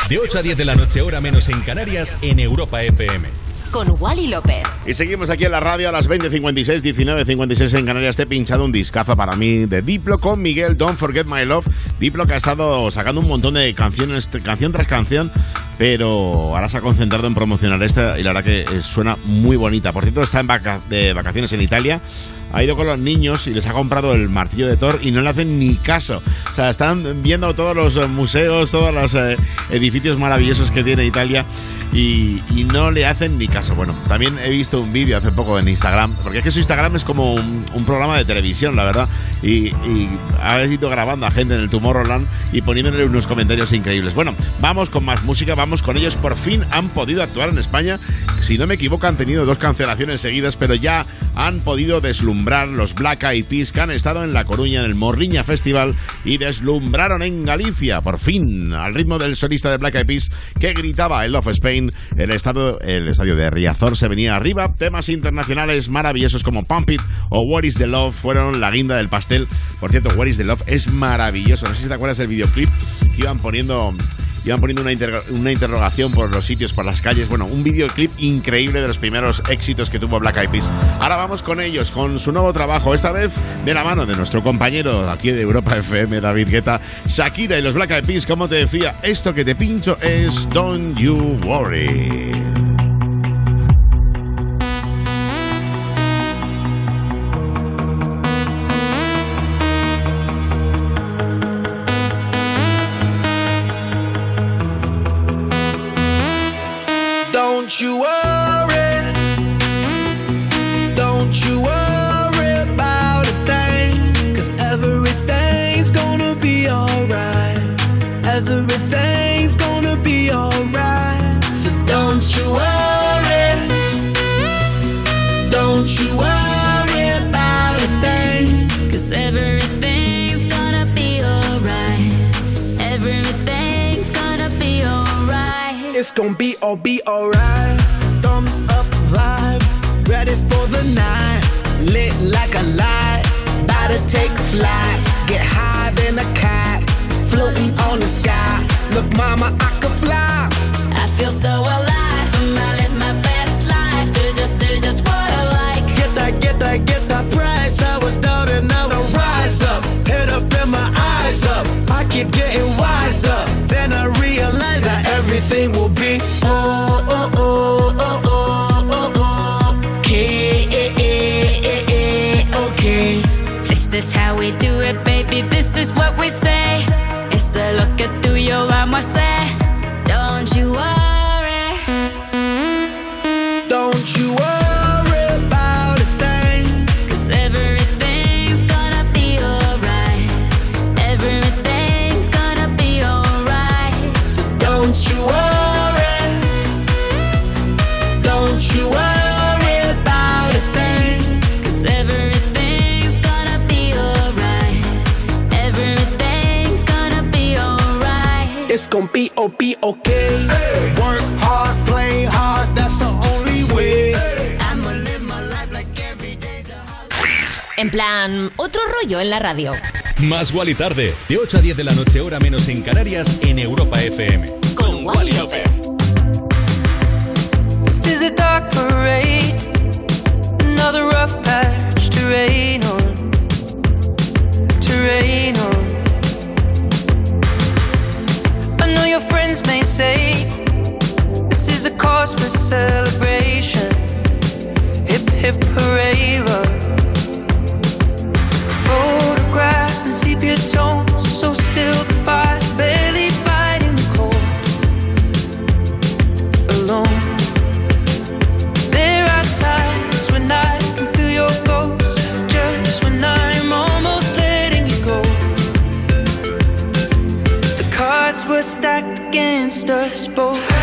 De 8 a 10 de la noche, hora menos en Canarias, en Europa FM. Con Wally López. Y seguimos aquí en la radio a las 20.56, 19.56 en Canarias. Te he pinchado un discazo para mí de Diplo con Miguel, Don't Forget My Love. Diplo que ha estado sacando un montón de canciones, canción tras canción, pero ahora se ha concentrado en promocionar esta y la verdad que eh, suena muy bonita. Por cierto, está en vaca- de vacaciones en Italia. Ha ido con los niños y les ha comprado el martillo de Thor y no le hacen ni caso. O sea, están viendo todos los eh, museos, todos los eh, edificios maravillosos que tiene Italia y, y no le hacen ni caso. Bueno, también he visto un vídeo hace poco en Instagram, porque es que su Instagram es como un, un programa de televisión, la verdad. Y, y ha ido grabando a gente en el Tomorrowland y poniéndole unos comentarios increíbles. Bueno, vamos con más música, vamos con ellos. Por fin han podido actuar en España. Si no me equivoco, han tenido dos cancelaciones seguidas, pero ya han podido deslumbrar los Black Eyed Peas que han estado en La Coruña en el Morriña Festival y deslumbraron en Galicia, por fin, al ritmo del solista de Black Eyed Peas que gritaba el Love Spain. El, estado, el estadio de Riazor se venía arriba. Temas internacionales maravillosos como Pump It o What is the Love fueron la guinda del pastel. Por cierto, What is the Love es maravilloso. No sé si te acuerdas del videoclip que iban poniendo iban poniendo una, interro- una interrogación por los sitios, por las calles. Bueno, un videoclip increíble de los primeros éxitos que tuvo Black Eyed Peas. Ahora vamos con ellos, con su nuevo trabajo, esta vez de la mano de nuestro compañero aquí de Europa FM, David Guetta, Shakira y los Black Eyed Peas. Como te decía, esto que te pincho es Don't You Worry. Gon' be all be alright. Thumbs up vibe, ready for the night. Lit like a light, about to take a flight. Get high than a cat, floating on the sky. Look, mama, I could fly. I feel so alive. I'm live my best life. Do just, do just what I like. Get that, get that, get that price. I was down and now I rise up. Head up and my eyes up. I keep getting everything will be oh oh oh oh oh oh oh. Okay, okay. This is how we do it, baby. This is what we say. It's a lo que tú y yo vamos a be oh be okay. Work hard, play hard. That's the only way. I'ma live my life like every day's a En plan, otro rollo en la radio. Más Wally tarde, de 8 a 10 de la noche, hora menos en Canarias, en Europa FM. Con Wally López. This is a dark parade, another rough patch to rain on, to rain on. Your friends may say this is a cause for celebration. Hip hip hooray, love. Photographs and sepia tones, against us both.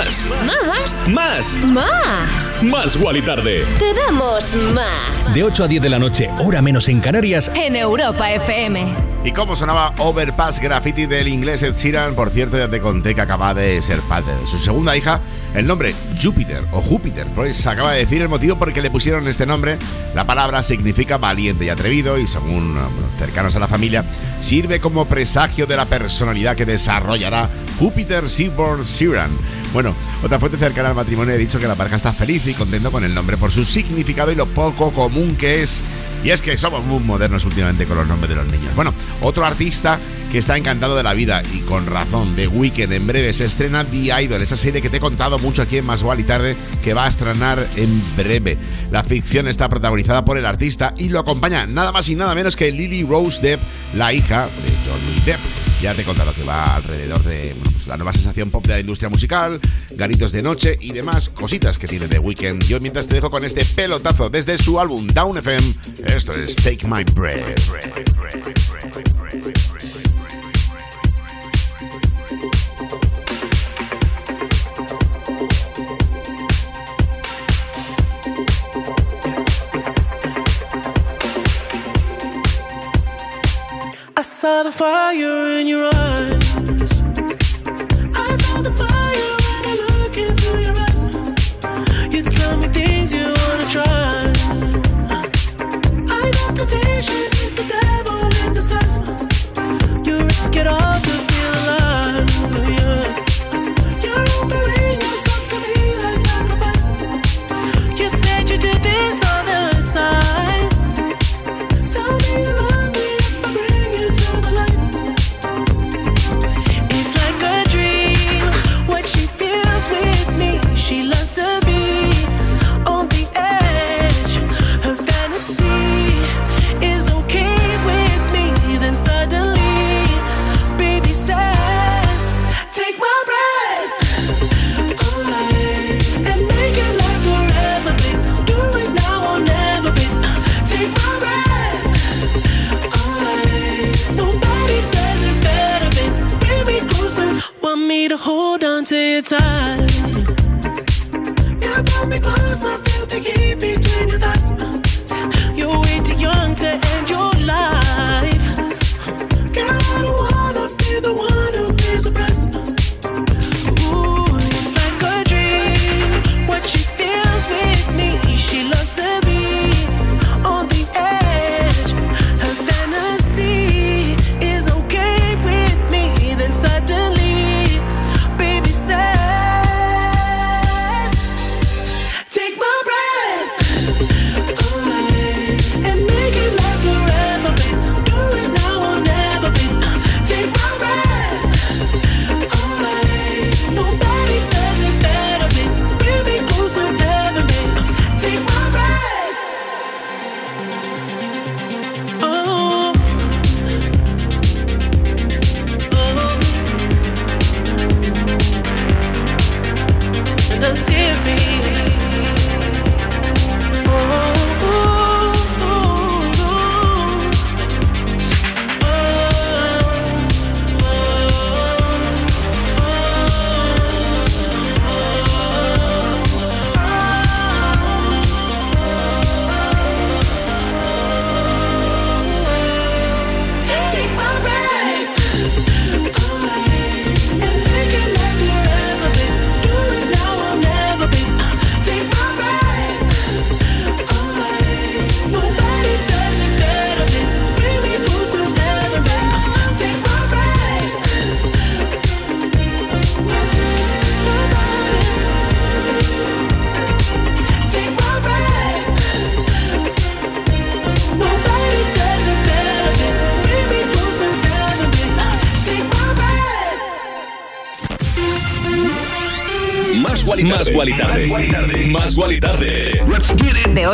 Más. Más. Más Wally tarde. Te damos más. De 8 a 10 de la noche, hora menos en Canarias. En Europa FM. ¿Y cómo sonaba Overpass Graffiti del inglés Ed Sheeran? Por cierto, ya te conté que acaba de ser padre de su segunda hija. El nombre Júpiter o Júpiter, pues acaba de decir el motivo por el que le pusieron este nombre. La palabra significa valiente y atrevido y según bueno, cercanos a la familia, sirve como presagio de la personalidad que desarrollará Júpiter Seaborn Sheeran. Bueno, otra fuente cercana al matrimonio ha dicho que la pareja está feliz y contento con el nombre por su significado y lo poco común que es. Y es que somos muy modernos últimamente con los nombres de los niños. Bueno, otro artista que está encantado de la vida y con razón. The Weeknd en breve se estrena The Idol, esa serie que te he contado mucho aquí en Más y Tarde que va a estrenar en breve. La ficción está protagonizada por el artista y lo acompaña nada más y nada menos que Lily Rose Depp, la hija de Johnny Depp. Ya te he contado que va alrededor de pues la nueva sensación pop de la industria musical, garitos de noche y demás cositas que tiene The Weeknd. Yo mientras te dejo con este pelotazo desde su álbum Down FM, esto es Take My Breath. Saw the fire in your eyes. I saw the fire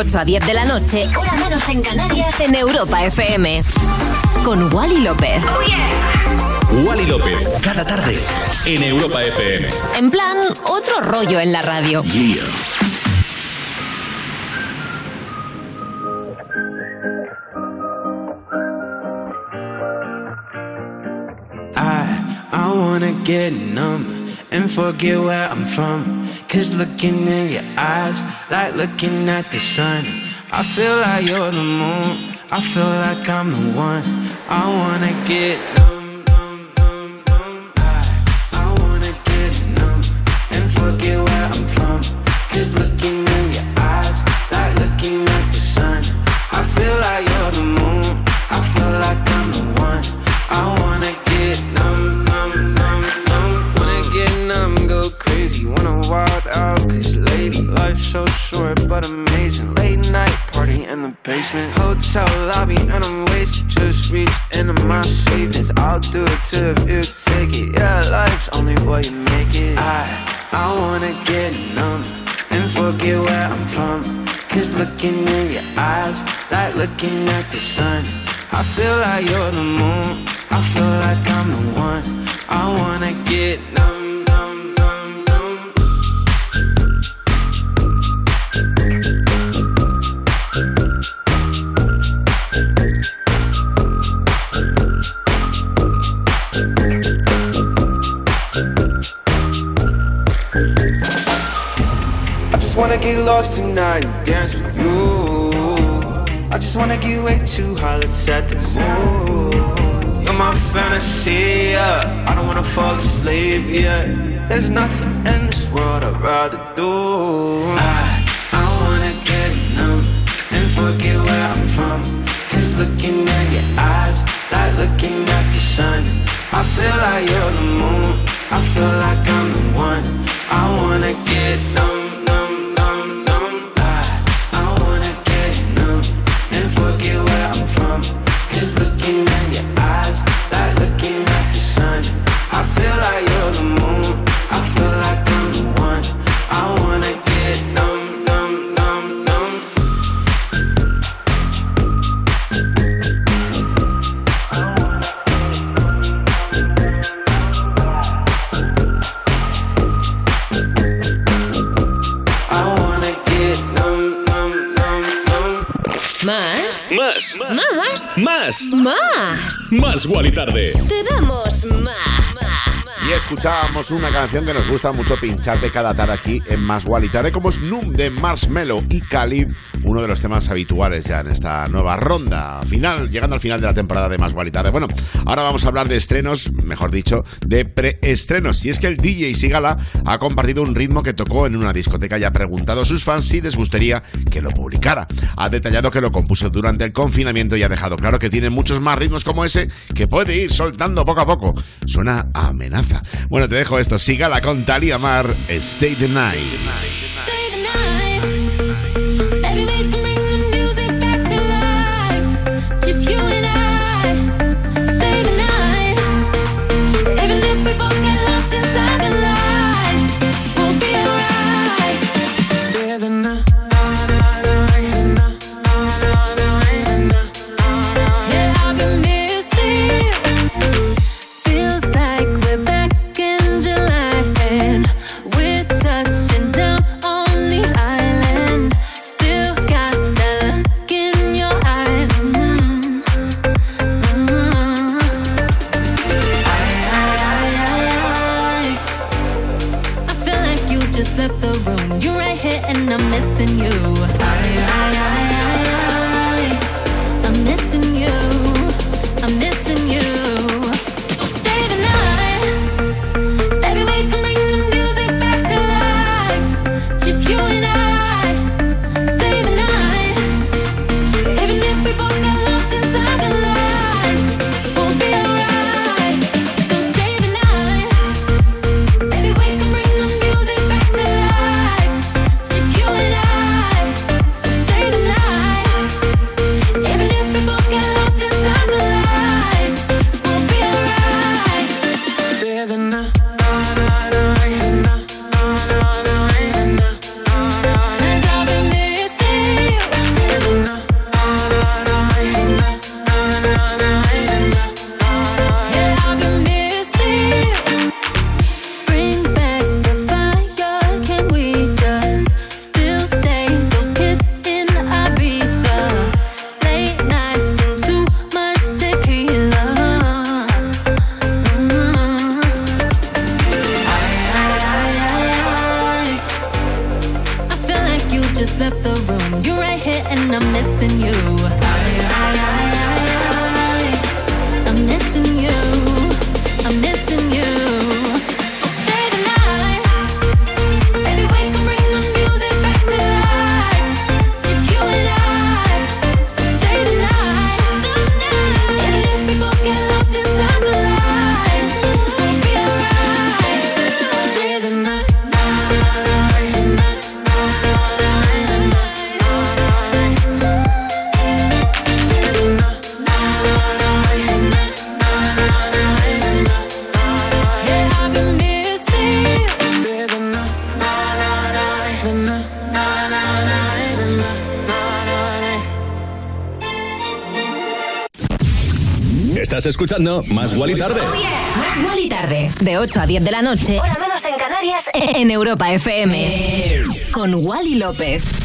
8 a 10 de la noche, hora menos en Canarias, en Europa FM. Con Wally López. Oh, yeah. Wally López, cada tarde, en Europa FM. En plan, otro rollo en la radio. Yeah. I wanna get numb and forget where I'm from. Cause looking in your eyes. like looking at the sun. I feel like you're the moon. I feel like I'm the one. I wanna get Y escuchábamos una canción que nos gusta mucho pinchar de cada tarde aquí en Más y Tarde, como es Noom de Marshmello y Calib, uno de los temas habituales ya en esta nueva ronda final, llegando al final de la temporada de Más y Tarde. Bueno, ahora vamos a hablar de estrenos, mejor dicho, de preestrenos. Y es que el DJ Sigala ha compartido un ritmo que tocó en una discoteca y ha preguntado a sus fans si les gustaría que lo publicara. Ha detallado que lo compuso durante el confinamiento y ha dejado claro que tiene muchos más ritmos como ese que puede ir soltando poco a poco. Suena amenaza. Bueno, te dejo esto. Sígala con Talia Mar, Stay the Night. Escuchando Más Guali Tarde. Más Guali y Tarde. De 8 a 10 de la noche. Hora menos en Canarias. En Europa FM. Con Wally López.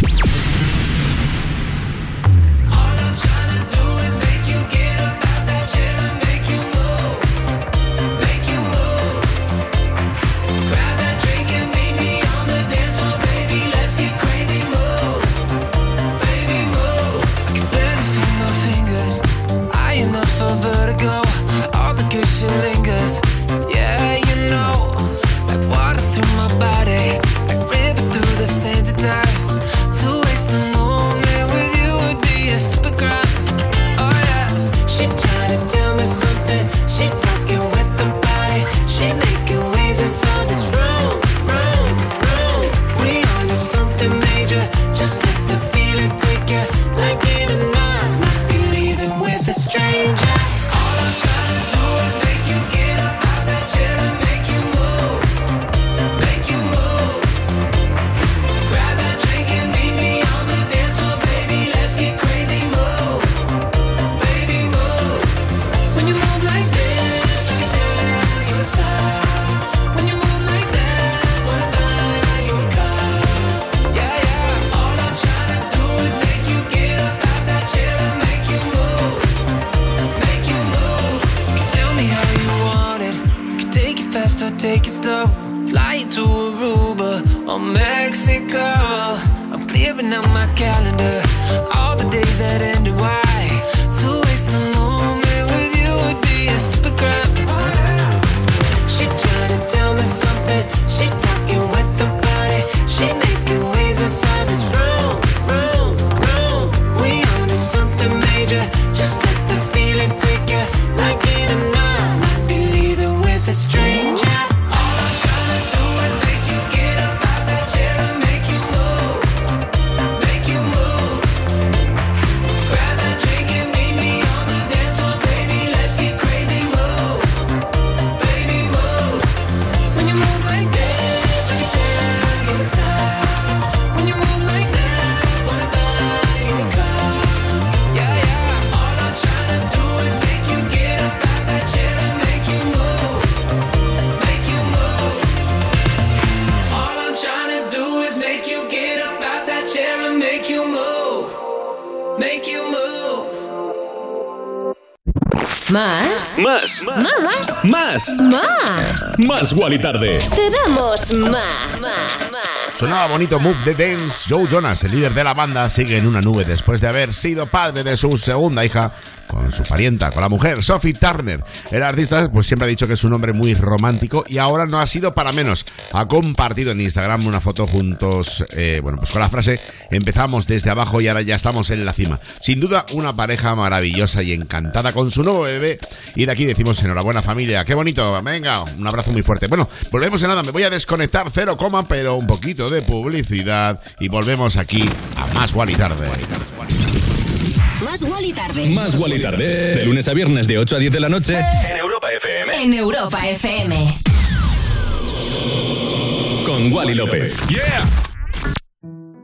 Más. Guali Tarde. Te damos más. Más. Más. Sonaba bonito Move de Dance. Joe Jonas, el líder de la banda, sigue en una nube después de haber sido padre de su segunda hija con su parienta, con la mujer, Sophie Turner. El artista pues siempre ha dicho que es un hombre muy romántico y ahora no ha sido para menos. Ha compartido en Instagram una foto juntos, eh, bueno, pues con la frase empezamos desde abajo y ahora ya estamos en la cima. Sin duda, una pareja maravillosa y encantada con su nuevo bebé. Y de aquí decimos enhorabuena familia, qué bonito, venga, un abrazo muy fuerte. Bueno, volvemos en nada, me voy a desconectar cero coma, pero un poquito de publicidad y volvemos aquí a más Wally Tarde. Más Wally Tarde. Más Guali Tarde. De lunes a viernes de 8 a 10 de la noche. En Europa FM. En Europa FM. Con Wally López. ¡Yeah!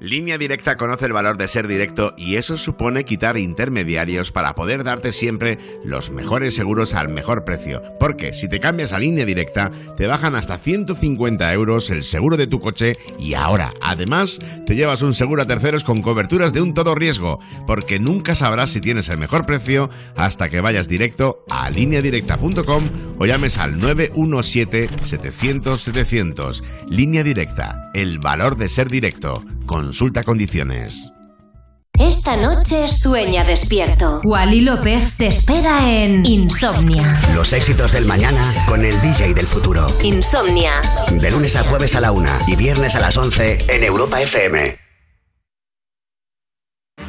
Línea Directa conoce el valor de ser directo y eso supone quitar intermediarios para poder darte siempre los mejores seguros al mejor precio. Porque si te cambias a Línea Directa, te bajan hasta 150 euros el seguro de tu coche y ahora, además, te llevas un seguro a terceros con coberturas de un todo riesgo, porque nunca sabrás si tienes el mejor precio hasta que vayas directo a lineadirecta.com o llames al 917-700-700. Línea Directa, el valor de ser directo. Consulta Consulta condiciones. Esta noche sueña despierto. Wally López te espera en Insomnia. Los éxitos del mañana con el DJ del futuro. Insomnia. De lunes a jueves a la una y viernes a las 11 en Europa FM.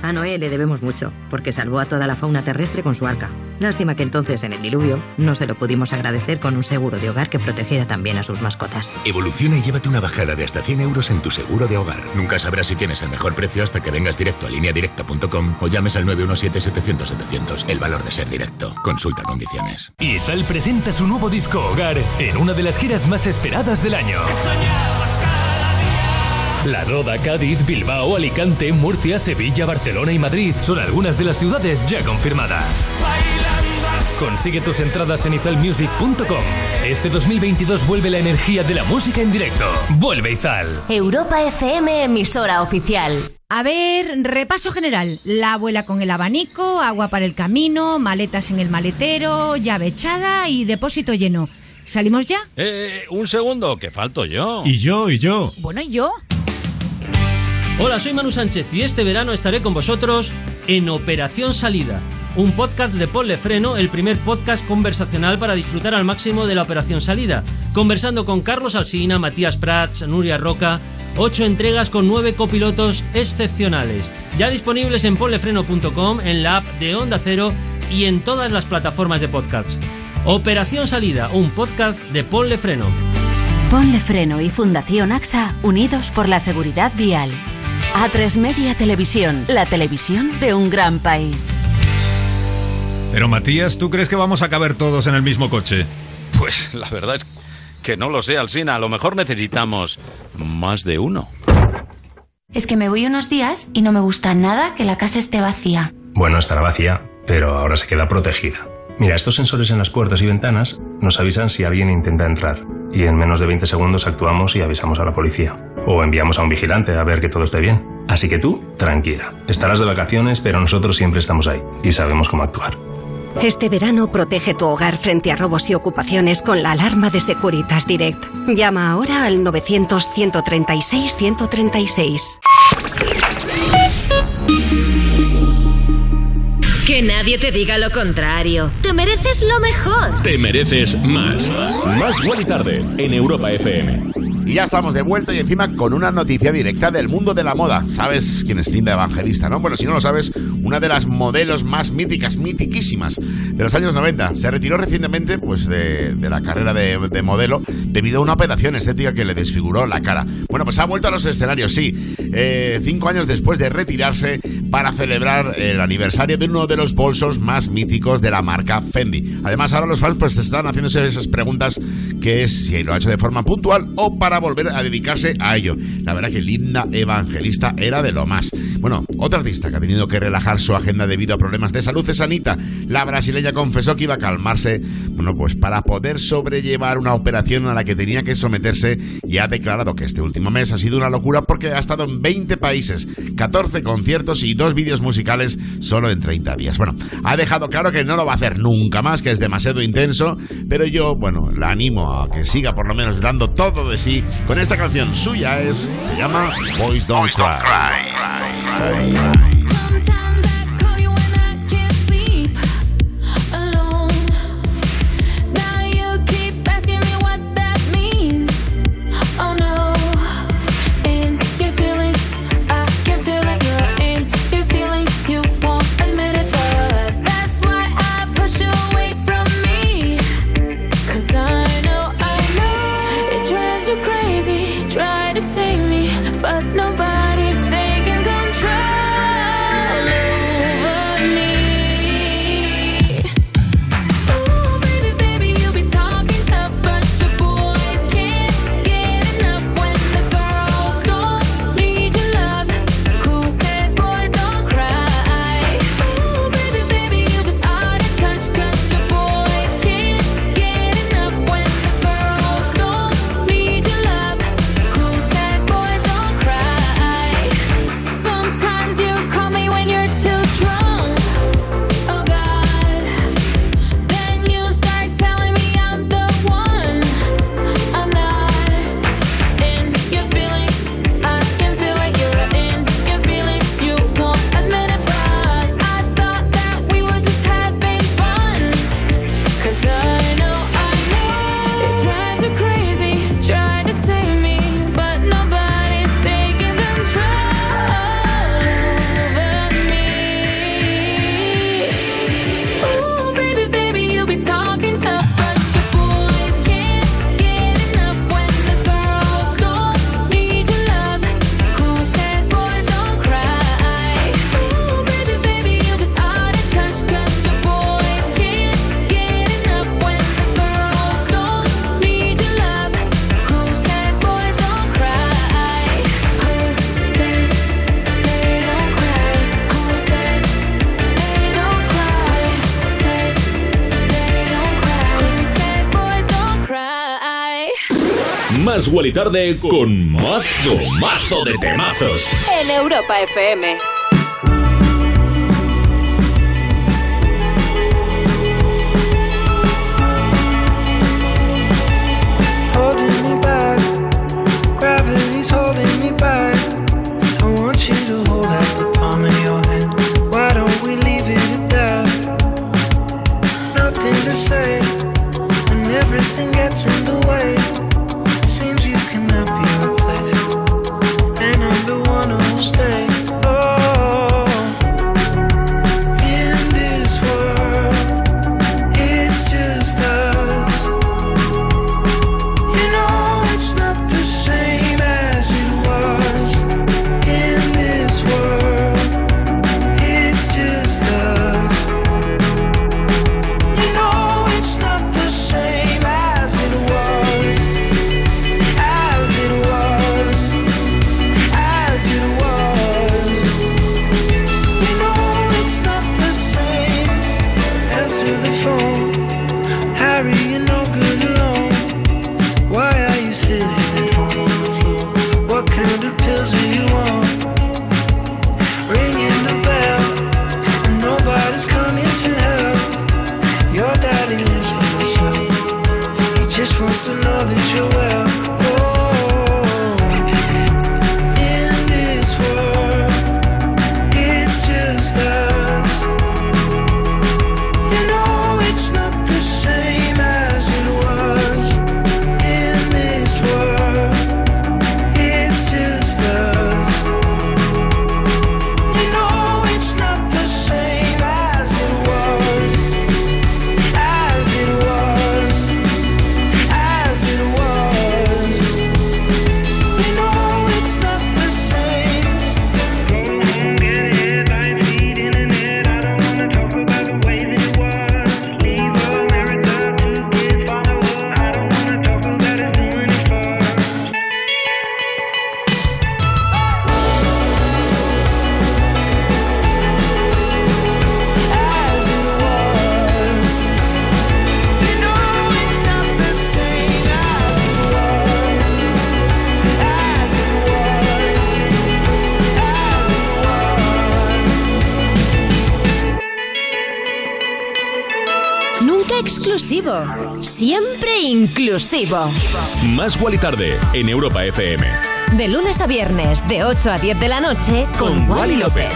A Noé le debemos mucho, porque salvó a toda la fauna terrestre con su arca. Lástima que entonces, en el diluvio, no se lo pudimos agradecer con un seguro de hogar que protegiera también a sus mascotas. Evoluciona y llévate una bajada de hasta 100 euros en tu seguro de hogar. Nunca sabrás si tienes el mejor precio hasta que vengas directo a lineadirecta.com o llames al 917-700-700. El valor de ser directo. Consulta condiciones. Izal presenta su nuevo disco Hogar en una de las giras más esperadas del año. La Roda, Cádiz, Bilbao, Alicante, Murcia, Sevilla, Barcelona y Madrid son algunas de las ciudades ya confirmadas. Consigue tus entradas en izalmusic.com. Este 2022 vuelve la energía de la música en directo. Vuelve Izal. Europa FM, emisora oficial. A ver, repaso general. La abuela con el abanico, agua para el camino, maletas en el maletero, llave echada y depósito lleno. ¿Salimos ya? Eh, un segundo, que falto yo. Y yo, y yo. Bueno, ¿y yo? Hola, soy Manu Sánchez y este verano estaré con vosotros en Operación Salida, un podcast de Paul Freno, el primer podcast conversacional para disfrutar al máximo de la Operación Salida, conversando con Carlos Alsina, Matías Prats, Nuria Roca, ocho entregas con nueve copilotos excepcionales, ya disponibles en ponlefreno.com, en la app de Onda Cero y en todas las plataformas de podcasts. Operación Salida, un podcast de Paul Freno. Ponle Freno y Fundación AXA unidos por la seguridad vial. A3 Media Televisión, la televisión de un gran país. Pero Matías, ¿tú crees que vamos a caber todos en el mismo coche? Pues la verdad es que no lo sé, Alsina. A lo mejor necesitamos más de uno. Es que me voy unos días y no me gusta nada que la casa esté vacía. Bueno, estará vacía, pero ahora se queda protegida. Mira, estos sensores en las puertas y ventanas nos avisan si alguien intenta entrar y en menos de 20 segundos actuamos y avisamos a la policía. O enviamos a un vigilante a ver que todo esté bien. Así que tú, tranquila. Estarás de vacaciones, pero nosotros siempre estamos ahí y sabemos cómo actuar. Este verano protege tu hogar frente a robos y ocupaciones con la alarma de Securitas Direct. Llama ahora al 900-136-136. Que nadie te diga lo contrario. Te mereces lo mejor. Te mereces más. Más Guay Tarde en Europa FM. Y ya estamos de vuelta y encima con una noticia directa del mundo de la moda. ¿Sabes quién es Linda Evangelista, no? Bueno, si no lo sabes, una de las modelos más míticas, mitiquísimas de los años 90. Se retiró recientemente pues, de, la carrera de, de modelo debido a una operación estética que le desfiguró la cara. Bueno, pues ha vuelto a los escenarios, sí. Eh, cinco años después de retirarse para celebrar el aniversario de uno de los bolsos más míticos de la marca Fendi. Además, ahora los fans pues están haciéndose esas preguntas que es si lo ha hecho de forma puntual o para volver a dedicarse a ello. La verdad que Linda Evangelista era de lo más. Bueno, otra artista que ha tenido que relajar su agenda debido a problemas de salud es Anita. La brasileña confesó que iba a calmarse, bueno, pues para poder sobrellevar una operación a la que tenía que someterse y ha declarado que este último mes ha sido una locura porque ha estado en 20 países, 14 conciertos y dos vídeos musicales solo en 30 días. Bueno, ha dejado claro que no lo va a hacer nunca más, que es demasiado intenso, pero yo, bueno, la animo a que siga por lo menos dando todo de sí con esta canción suya es se llama Boys Don't Cry. Wally Tarde con mazo, mazo de temazos. En Europa FM. holding me back. Gravity's holding me back. Inclusivo. Más Wally Tarde en Europa FM. De lunes a viernes, de 8 a 10 de la noche, con, Wally López.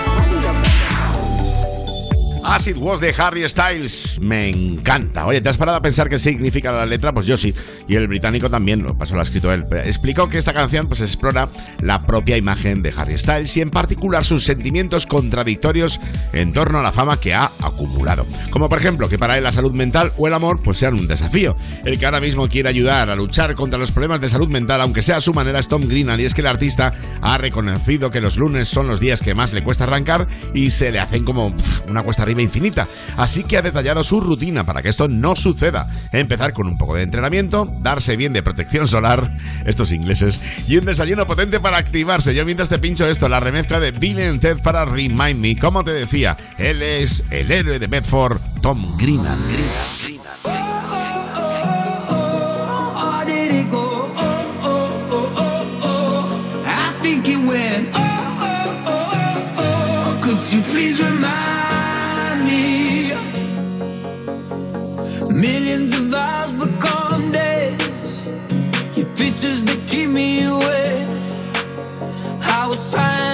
As It Was de Harry Styles. Me encanta. Oye, ¿te has parado a pensar qué significa la letra? Pues yo sí. Y el británico también, lo pasó lo ha escrito él. Explicó que esta canción pues explora la propia imagen de Harry Styles y en particular sus sentimientos contradictorios en torno a la fama que ha acumulado. Como por ejemplo que para él la salud mental o el amor pues sean un desafío. El que ahora mismo quiere ayudar a luchar contra los problemas de salud mental, aunque sea a su manera, es Tom Greenan. Y es que el artista ha reconocido que los lunes son los días que más le cuesta arrancar y se le hacen como pf, una cuesta arriba infinita. Así que ha detallado su rutina para que esto no suceda. Empezar con un poco de entrenamiento, darse bien de protección solar, estos ingleses, y un desayuno potente para activarse. Yo mientras te pincho esto, la remezcla de Bill and Ted para Remind Me. Como te decía, él es el héroe de Bedford, Tom Greenan. Millions of hours become days. Your pictures that keep me awake. Was trying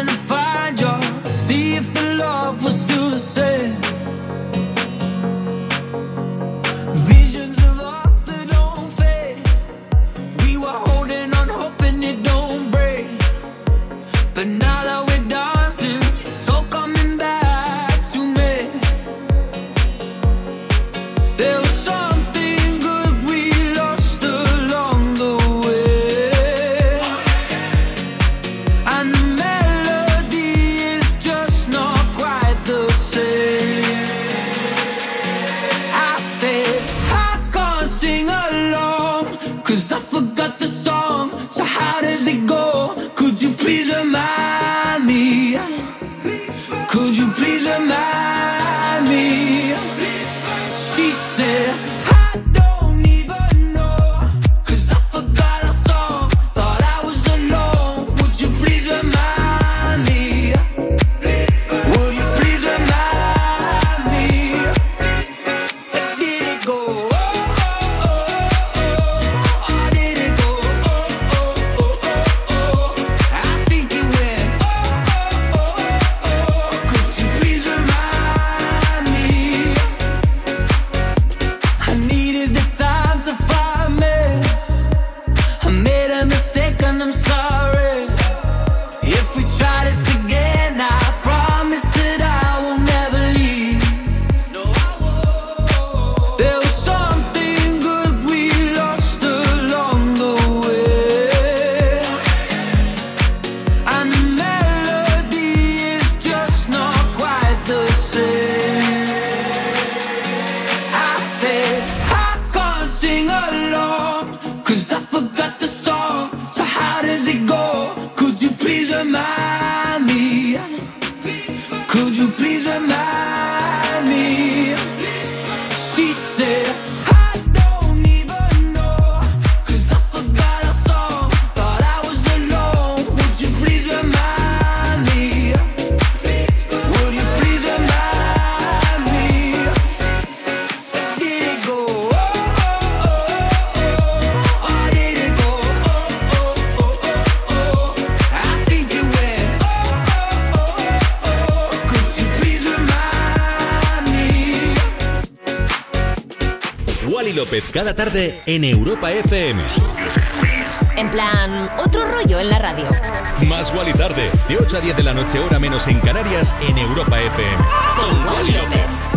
tarde en Europa FM. En plan, otro rollo en la radio. Más Wally tarde, de 8 a 10 de la noche, hora menos en Canarias, en Europa FM. Con Wally López.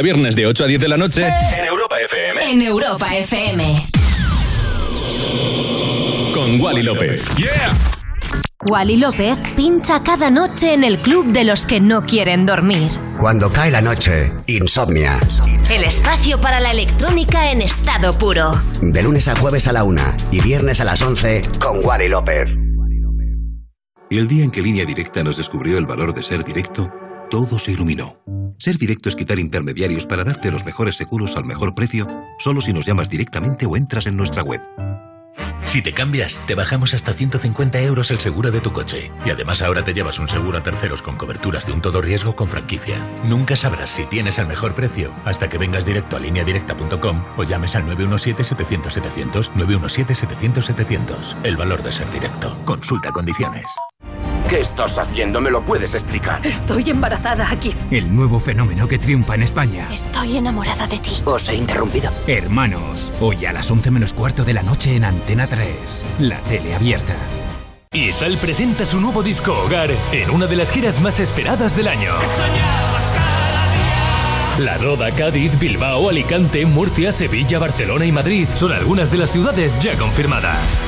A viernes de 8 a 10 de la noche en Europa FM. En Europa FM. Con Wally López. Yeah. Wally López pincha cada noche en el club de los que no quieren dormir. Cuando cae la noche, insomnia. El espacio para la electrónica en estado puro. De lunes a jueves a la una y viernes a las 11 con Wally López. Y el día en que Línea Directa nos descubrió el valor de ser directo, todo se iluminó. Ser directo es quitar intermediarios para darte los mejores seguros al mejor precio, solo si nos llamas directamente o entras en nuestra web. Si te cambias, te bajamos hasta 150 euros el seguro de tu coche. Y además ahora te llevas un seguro a terceros con coberturas de un todo riesgo con franquicia. Nunca sabrás si tienes el mejor precio hasta que vengas directo a lineadirecta.com o llames al 917-700-700, 917-700-700. El valor de ser directo. Consulta condiciones. ¿Qué estás haciendo? ¿Me lo puedes explicar? Estoy embarazada, aquí. El nuevo fenómeno que triunfa en España. Estoy enamorada de ti. Os he interrumpido. Hermanos, hoy a las 11 menos cuarto de la noche en Antena 3. La tele abierta. Izal presenta su nuevo disco Hogar en una de las giras más esperadas del año. La Roda, Cádiz, Bilbao, Alicante, Murcia, Sevilla, Barcelona y Madrid son algunas de las ciudades ya confirmadas.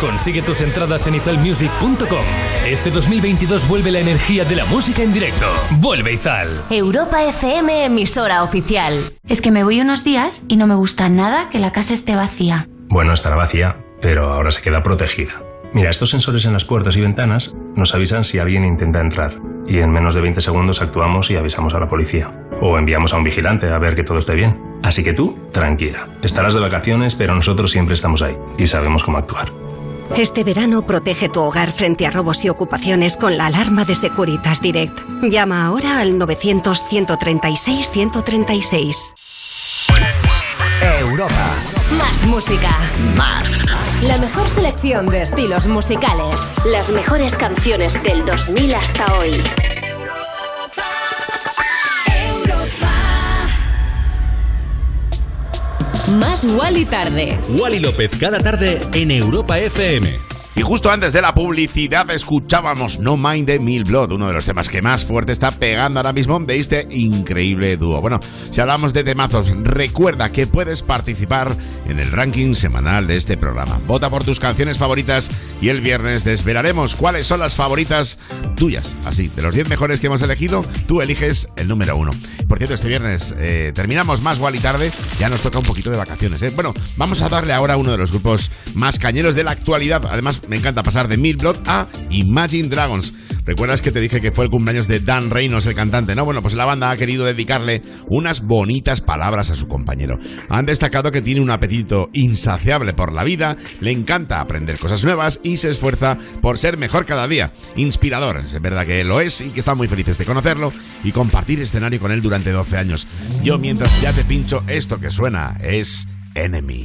Consigue tus entradas en izalmusic.com. Este 2022 vuelve la energía de la música en directo. Vuelve Izal. Europa FM, emisora oficial. Es que me voy unos días y no me gusta nada que la casa esté vacía. Bueno, estará vacía, pero ahora se queda protegida. Mira, estos sensores en las puertas y ventanas nos avisan si alguien intenta entrar. Y en menos de 20 segundos actuamos y avisamos a la policía. O enviamos a un vigilante a ver que todo esté bien. Así que tú, tranquila. Estarás de vacaciones, pero nosotros siempre estamos ahí. Y sabemos cómo actuar. Este verano protege tu hogar frente a robos y ocupaciones con la alarma de Securitas Direct. Llama ahora al 900-136-136. Europa. Más música. Más. La mejor selección de estilos musicales. Las mejores canciones del 2000 hasta hoy. Más Wally tarde. Wally López cada tarde en Europa FM. Y justo antes de la publicidad escuchábamos No Mind the Mil Blood, uno de los temas que más fuerte está pegando ahora mismo de este increíble dúo. Bueno, si hablamos de temazos, recuerda que puedes participar en el ranking semanal de este programa. Vota por tus canciones favoritas y el viernes desvelaremos cuáles son las favoritas tuyas. Así, de los 10 mejores que hemos elegido, tú eliges el número uno. Por cierto, este viernes eh, terminamos más igual y tarde, ya nos toca un poquito de vacaciones. ¿eh? Bueno, vamos a darle ahora a uno de los grupos más cañeros de la actualidad. Además, me encanta pasar de Milblood a Imagine Dragons. ¿Recuerdas que te dije que fue el cumpleaños de Dan Reynolds, el cantante? No, bueno, pues la banda ha querido dedicarle unas bonitas palabras a su compañero. Han destacado que tiene un apetito insaciable por la vida, le encanta aprender cosas nuevas y se esfuerza por ser mejor cada día. Inspirador, es verdad que lo es y que están muy felices de conocerlo y compartir escenario con él durante 12 años. Yo mientras ya te pincho esto que suena es Enemy.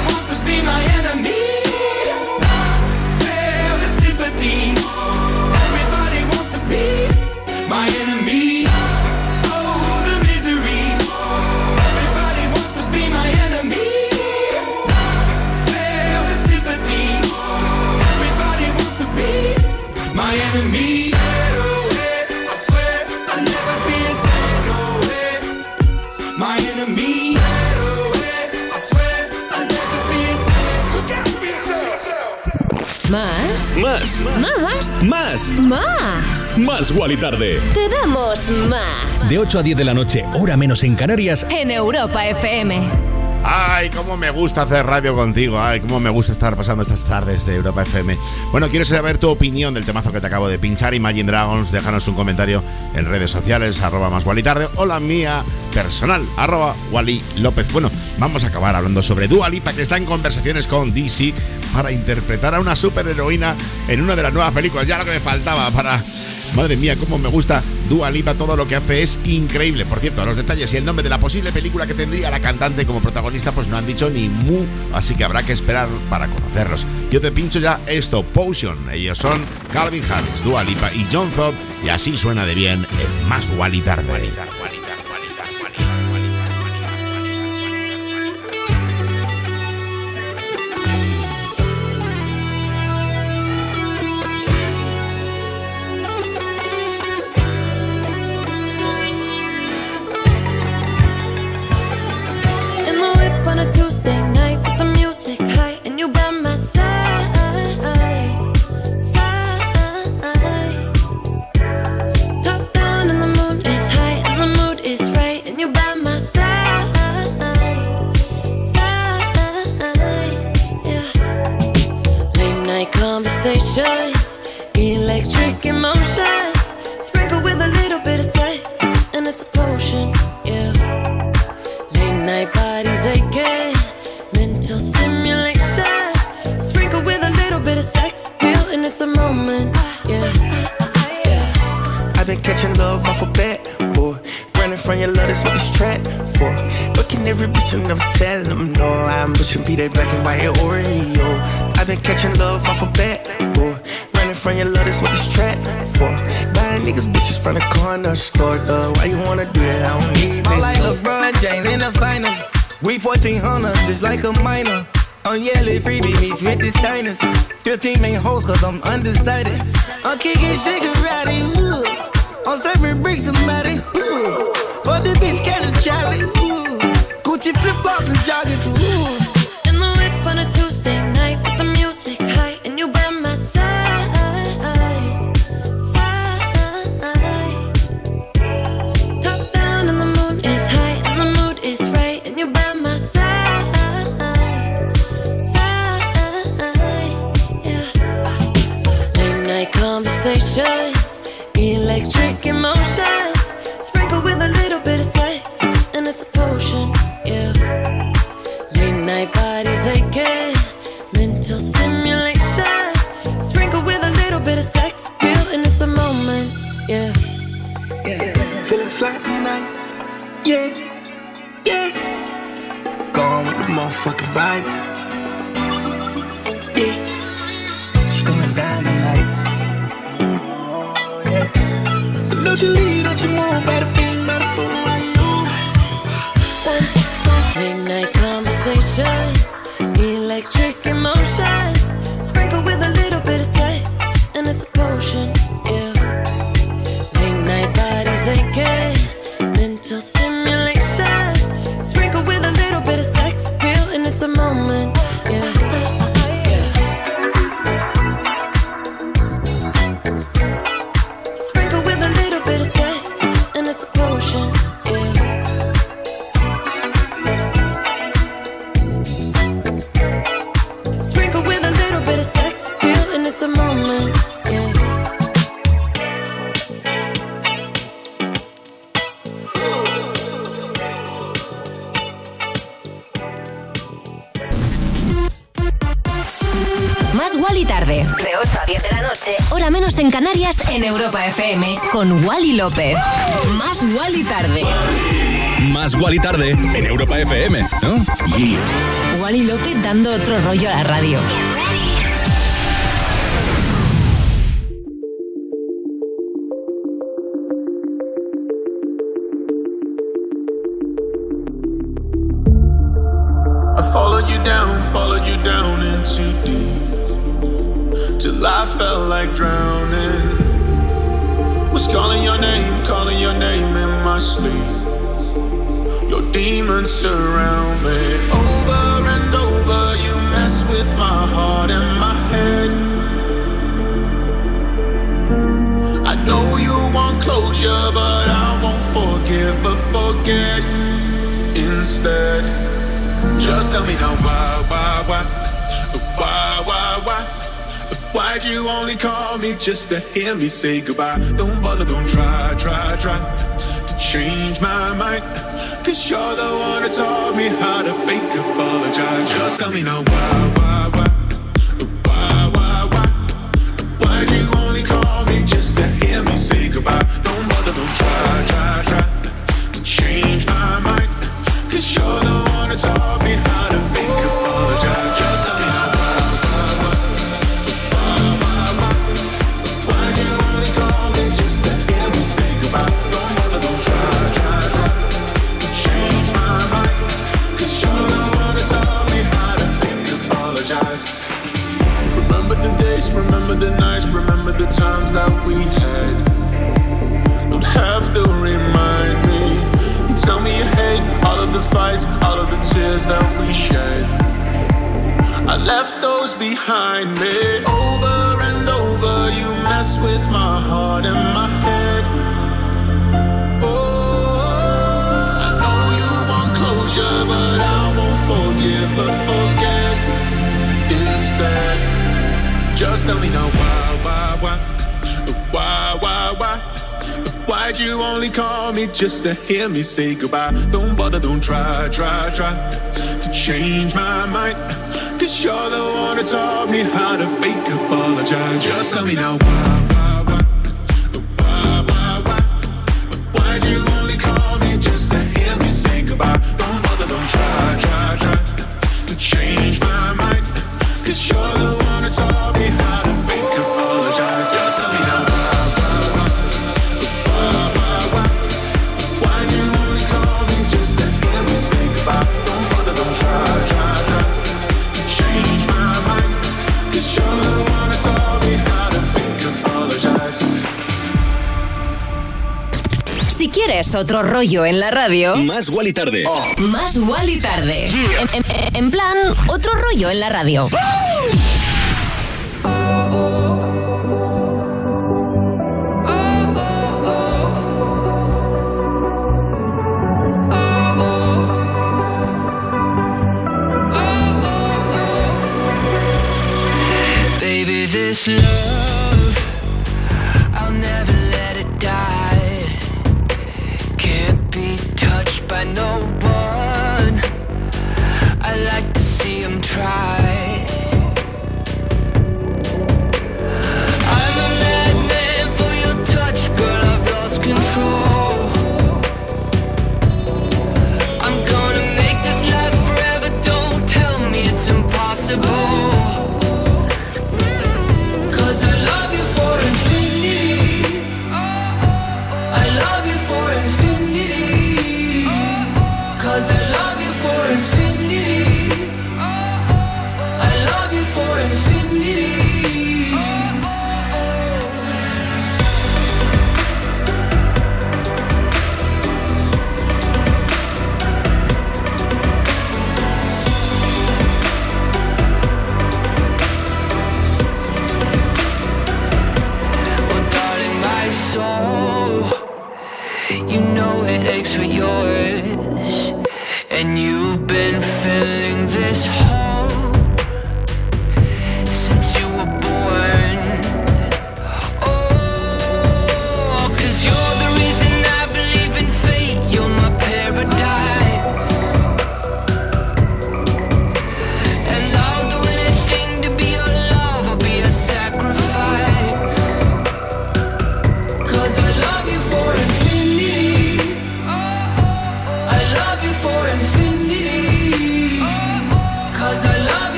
Más. Más. Más. Más. Wally tarde. Te damos más. De 8 a 10 de la noche, hora menos en Canarias. En Europa FM. Ay, cómo me gusta hacer radio contigo. Ay, cómo me gusta estar pasando estas tardes de Europa FM. Bueno, quiero saber tu opinión del temazo que te acabo de pinchar. Imagine Dragons, déjanos un comentario en redes sociales, arroba más Wally tarde, o la mía personal, arroba Wally López. Bueno, vamos a acabar hablando sobre Dua Lipa, que está en conversaciones con DC para interpretar a una superheroína en una de las nuevas películas. Ya lo que me faltaba para... Madre mía, cómo me gusta Dua Lipa, todo lo que hace es increíble. Por cierto, los detalles y el nombre de la posible película que tendría la cantante como protagonista, pues no han dicho ni mu, así que habrá que esperar para conocerlos. Yo te pincho ya esto, Potion. Ellos son Calvin Harris, Dua Lipa y John Thorpe, y así suena de bien el más Wally tarde. 15 ain't hoes, cause I'm undecided. I'm kicking shigarati, López. Más Wally tarde. Más Wally tarde en Europa FM, ¿no? Wally López dando otro rollo a la radio. I followed you down, followed you down into deep. Till I felt like drowning. Was calling your name, calling your name in my sleep. Your demons surround me. Over and over, you mess with my heart and my head. I know you want closure, but I won't forgive, but forget instead. Just tell me now why, why, why? Why'd you only call me just to hear me say goodbye? Don't bother, don't try, try, try to change my mind. Cause you're the one that taught me how to fake apologize. Just tell me now why, why, why? Why, why, why? Why'd you only call me just to hear me say goodbye? Don't bother, don't try, try, try to change my mind. Cause you're the one that taught me how to fake apologize. Remember the nights, remember the times that we had. Don't have to remind me. You tell me you hate all of the fights, all of the tears that we shed. I left those behind me. Over and over, you mess with my heart and my head. Oh, I know you want closure, but I won't forgive, but forget instead. Just tell me now why, why, why, why, why, why. Why'd you only call me just to hear me say goodbye? Don't bother, don't try, try, try to change my mind. Cause you're the one who taught me how to fake apologize. Just tell me now why. Don't bother, don't try, try, try to change my mind. Cause you're the Otro rollo en la radio? Más Wally Tarde. Oh. Más y Tarde. En, plan, otro rollo en la radio.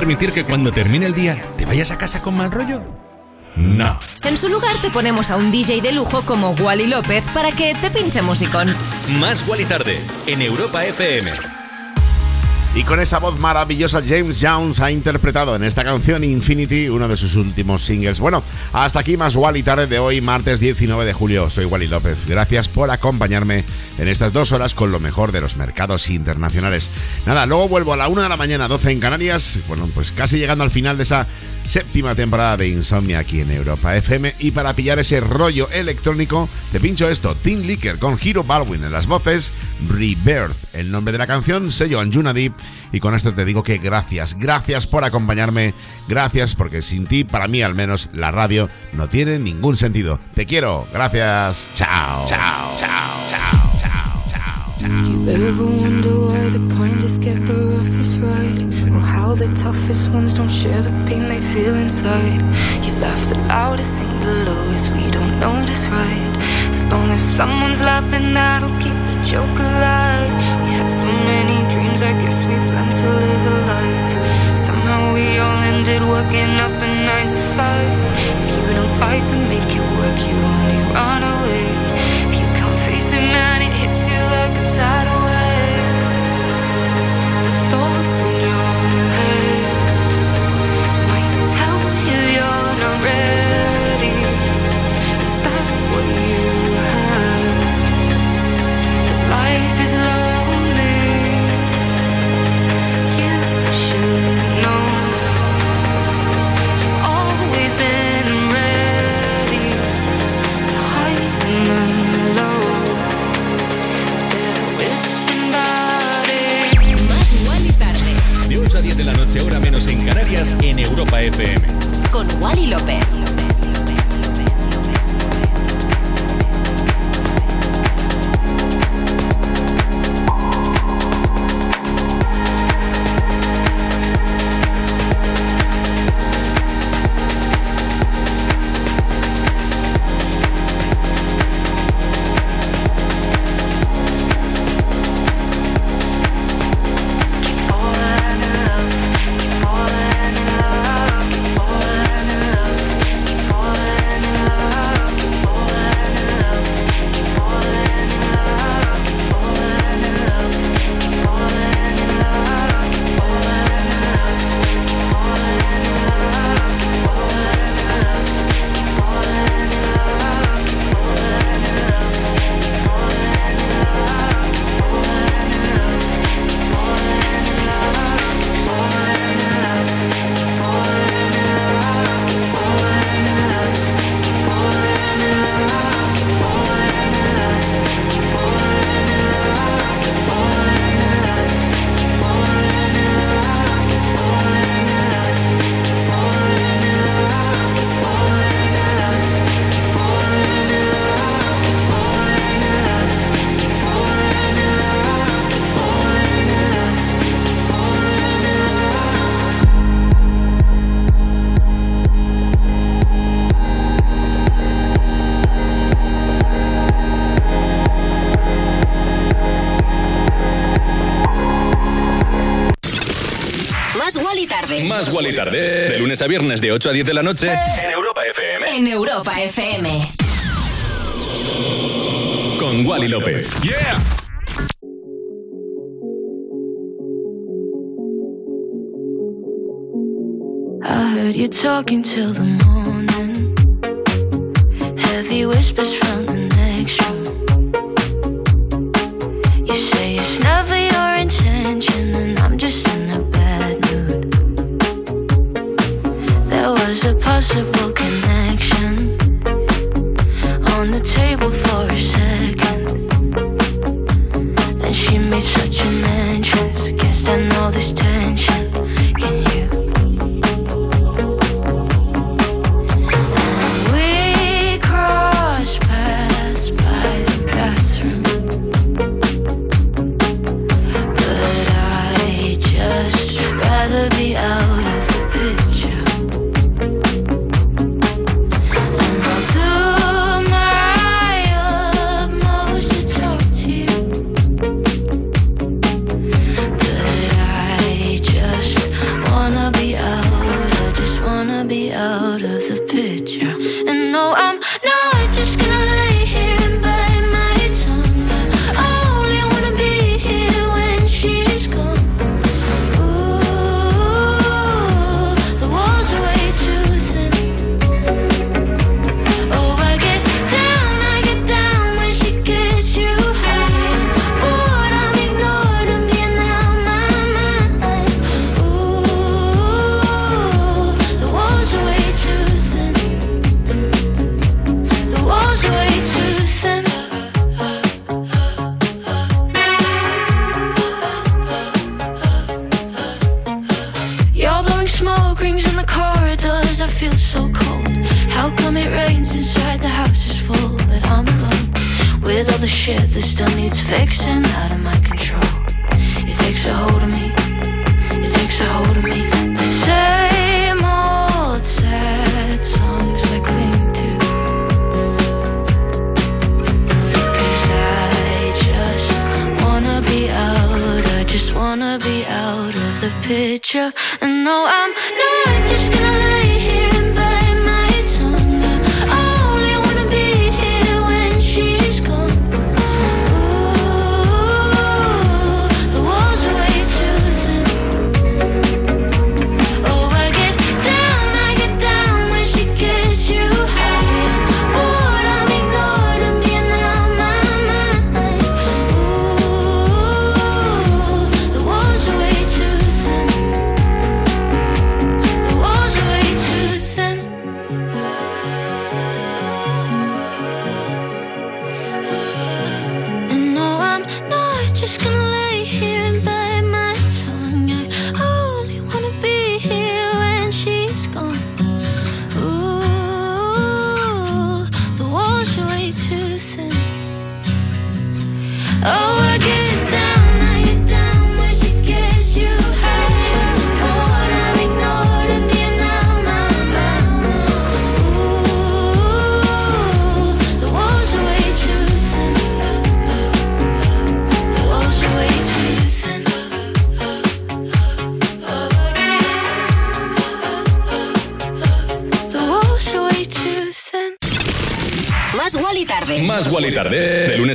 permitir que cuando termine el día te vayas a casa con mal rollo? No. En su lugar te ponemos a un DJ de lujo como Wally López para que te pinche musicón. Más Wally tarde en Europa FM. Y con esa voz maravillosa, James Jones ha interpretado en esta canción Infinity, uno de sus últimos singles. Bueno, hasta aquí más Wally tarde de hoy, martes 19 de julio. Soy Wally López. Gracias por acompañarme en estas dos horas con lo mejor de los mercados internacionales. Nada, luego vuelvo a la una de la mañana, 12 en Canarias. Bueno, pues casi llegando al final de esa séptima temporada de Insomnia aquí en Europa FM. Y para pillar ese rollo electrónico, te pincho esto: Team Licker con Hero Baldwin en las voces, Rebirth, el nombre de la canción, sello Anjuna Deep. Y con esto te digo que gracias, gracias por acompañarme, gracias porque sin ti, para mí al menos, la radio no tiene ningún sentido. Te quiero, gracias, chao, chao, chao, chao, ever wonder why the kindest get the roughest ride? Or how the toughest ones don't share the pain they feel inside? You laugh the loudest, sing the lowest, we don't know notice, right? As long as someone's laughing, that'll keep the joke alive. We had so many dreams, I guess we planned to live a life. Somehow we all ended working up a nine to five. If you don't fight to make it work, you only run away. If you can't face it, man, Canarias, en Europa FM. Con Wally López. Más Wally tarde. De lunes a viernes, de 8 a 10 de la noche, en Europa FM. En Europa FM. Con Wally López. ¡Yeah! I heard you talking till the morning. Heavy whispers from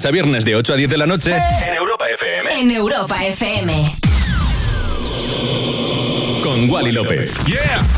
a viernes de 8 a 10 de la noche en Europa FM. En Europa FM. Con Wally López. Yeah.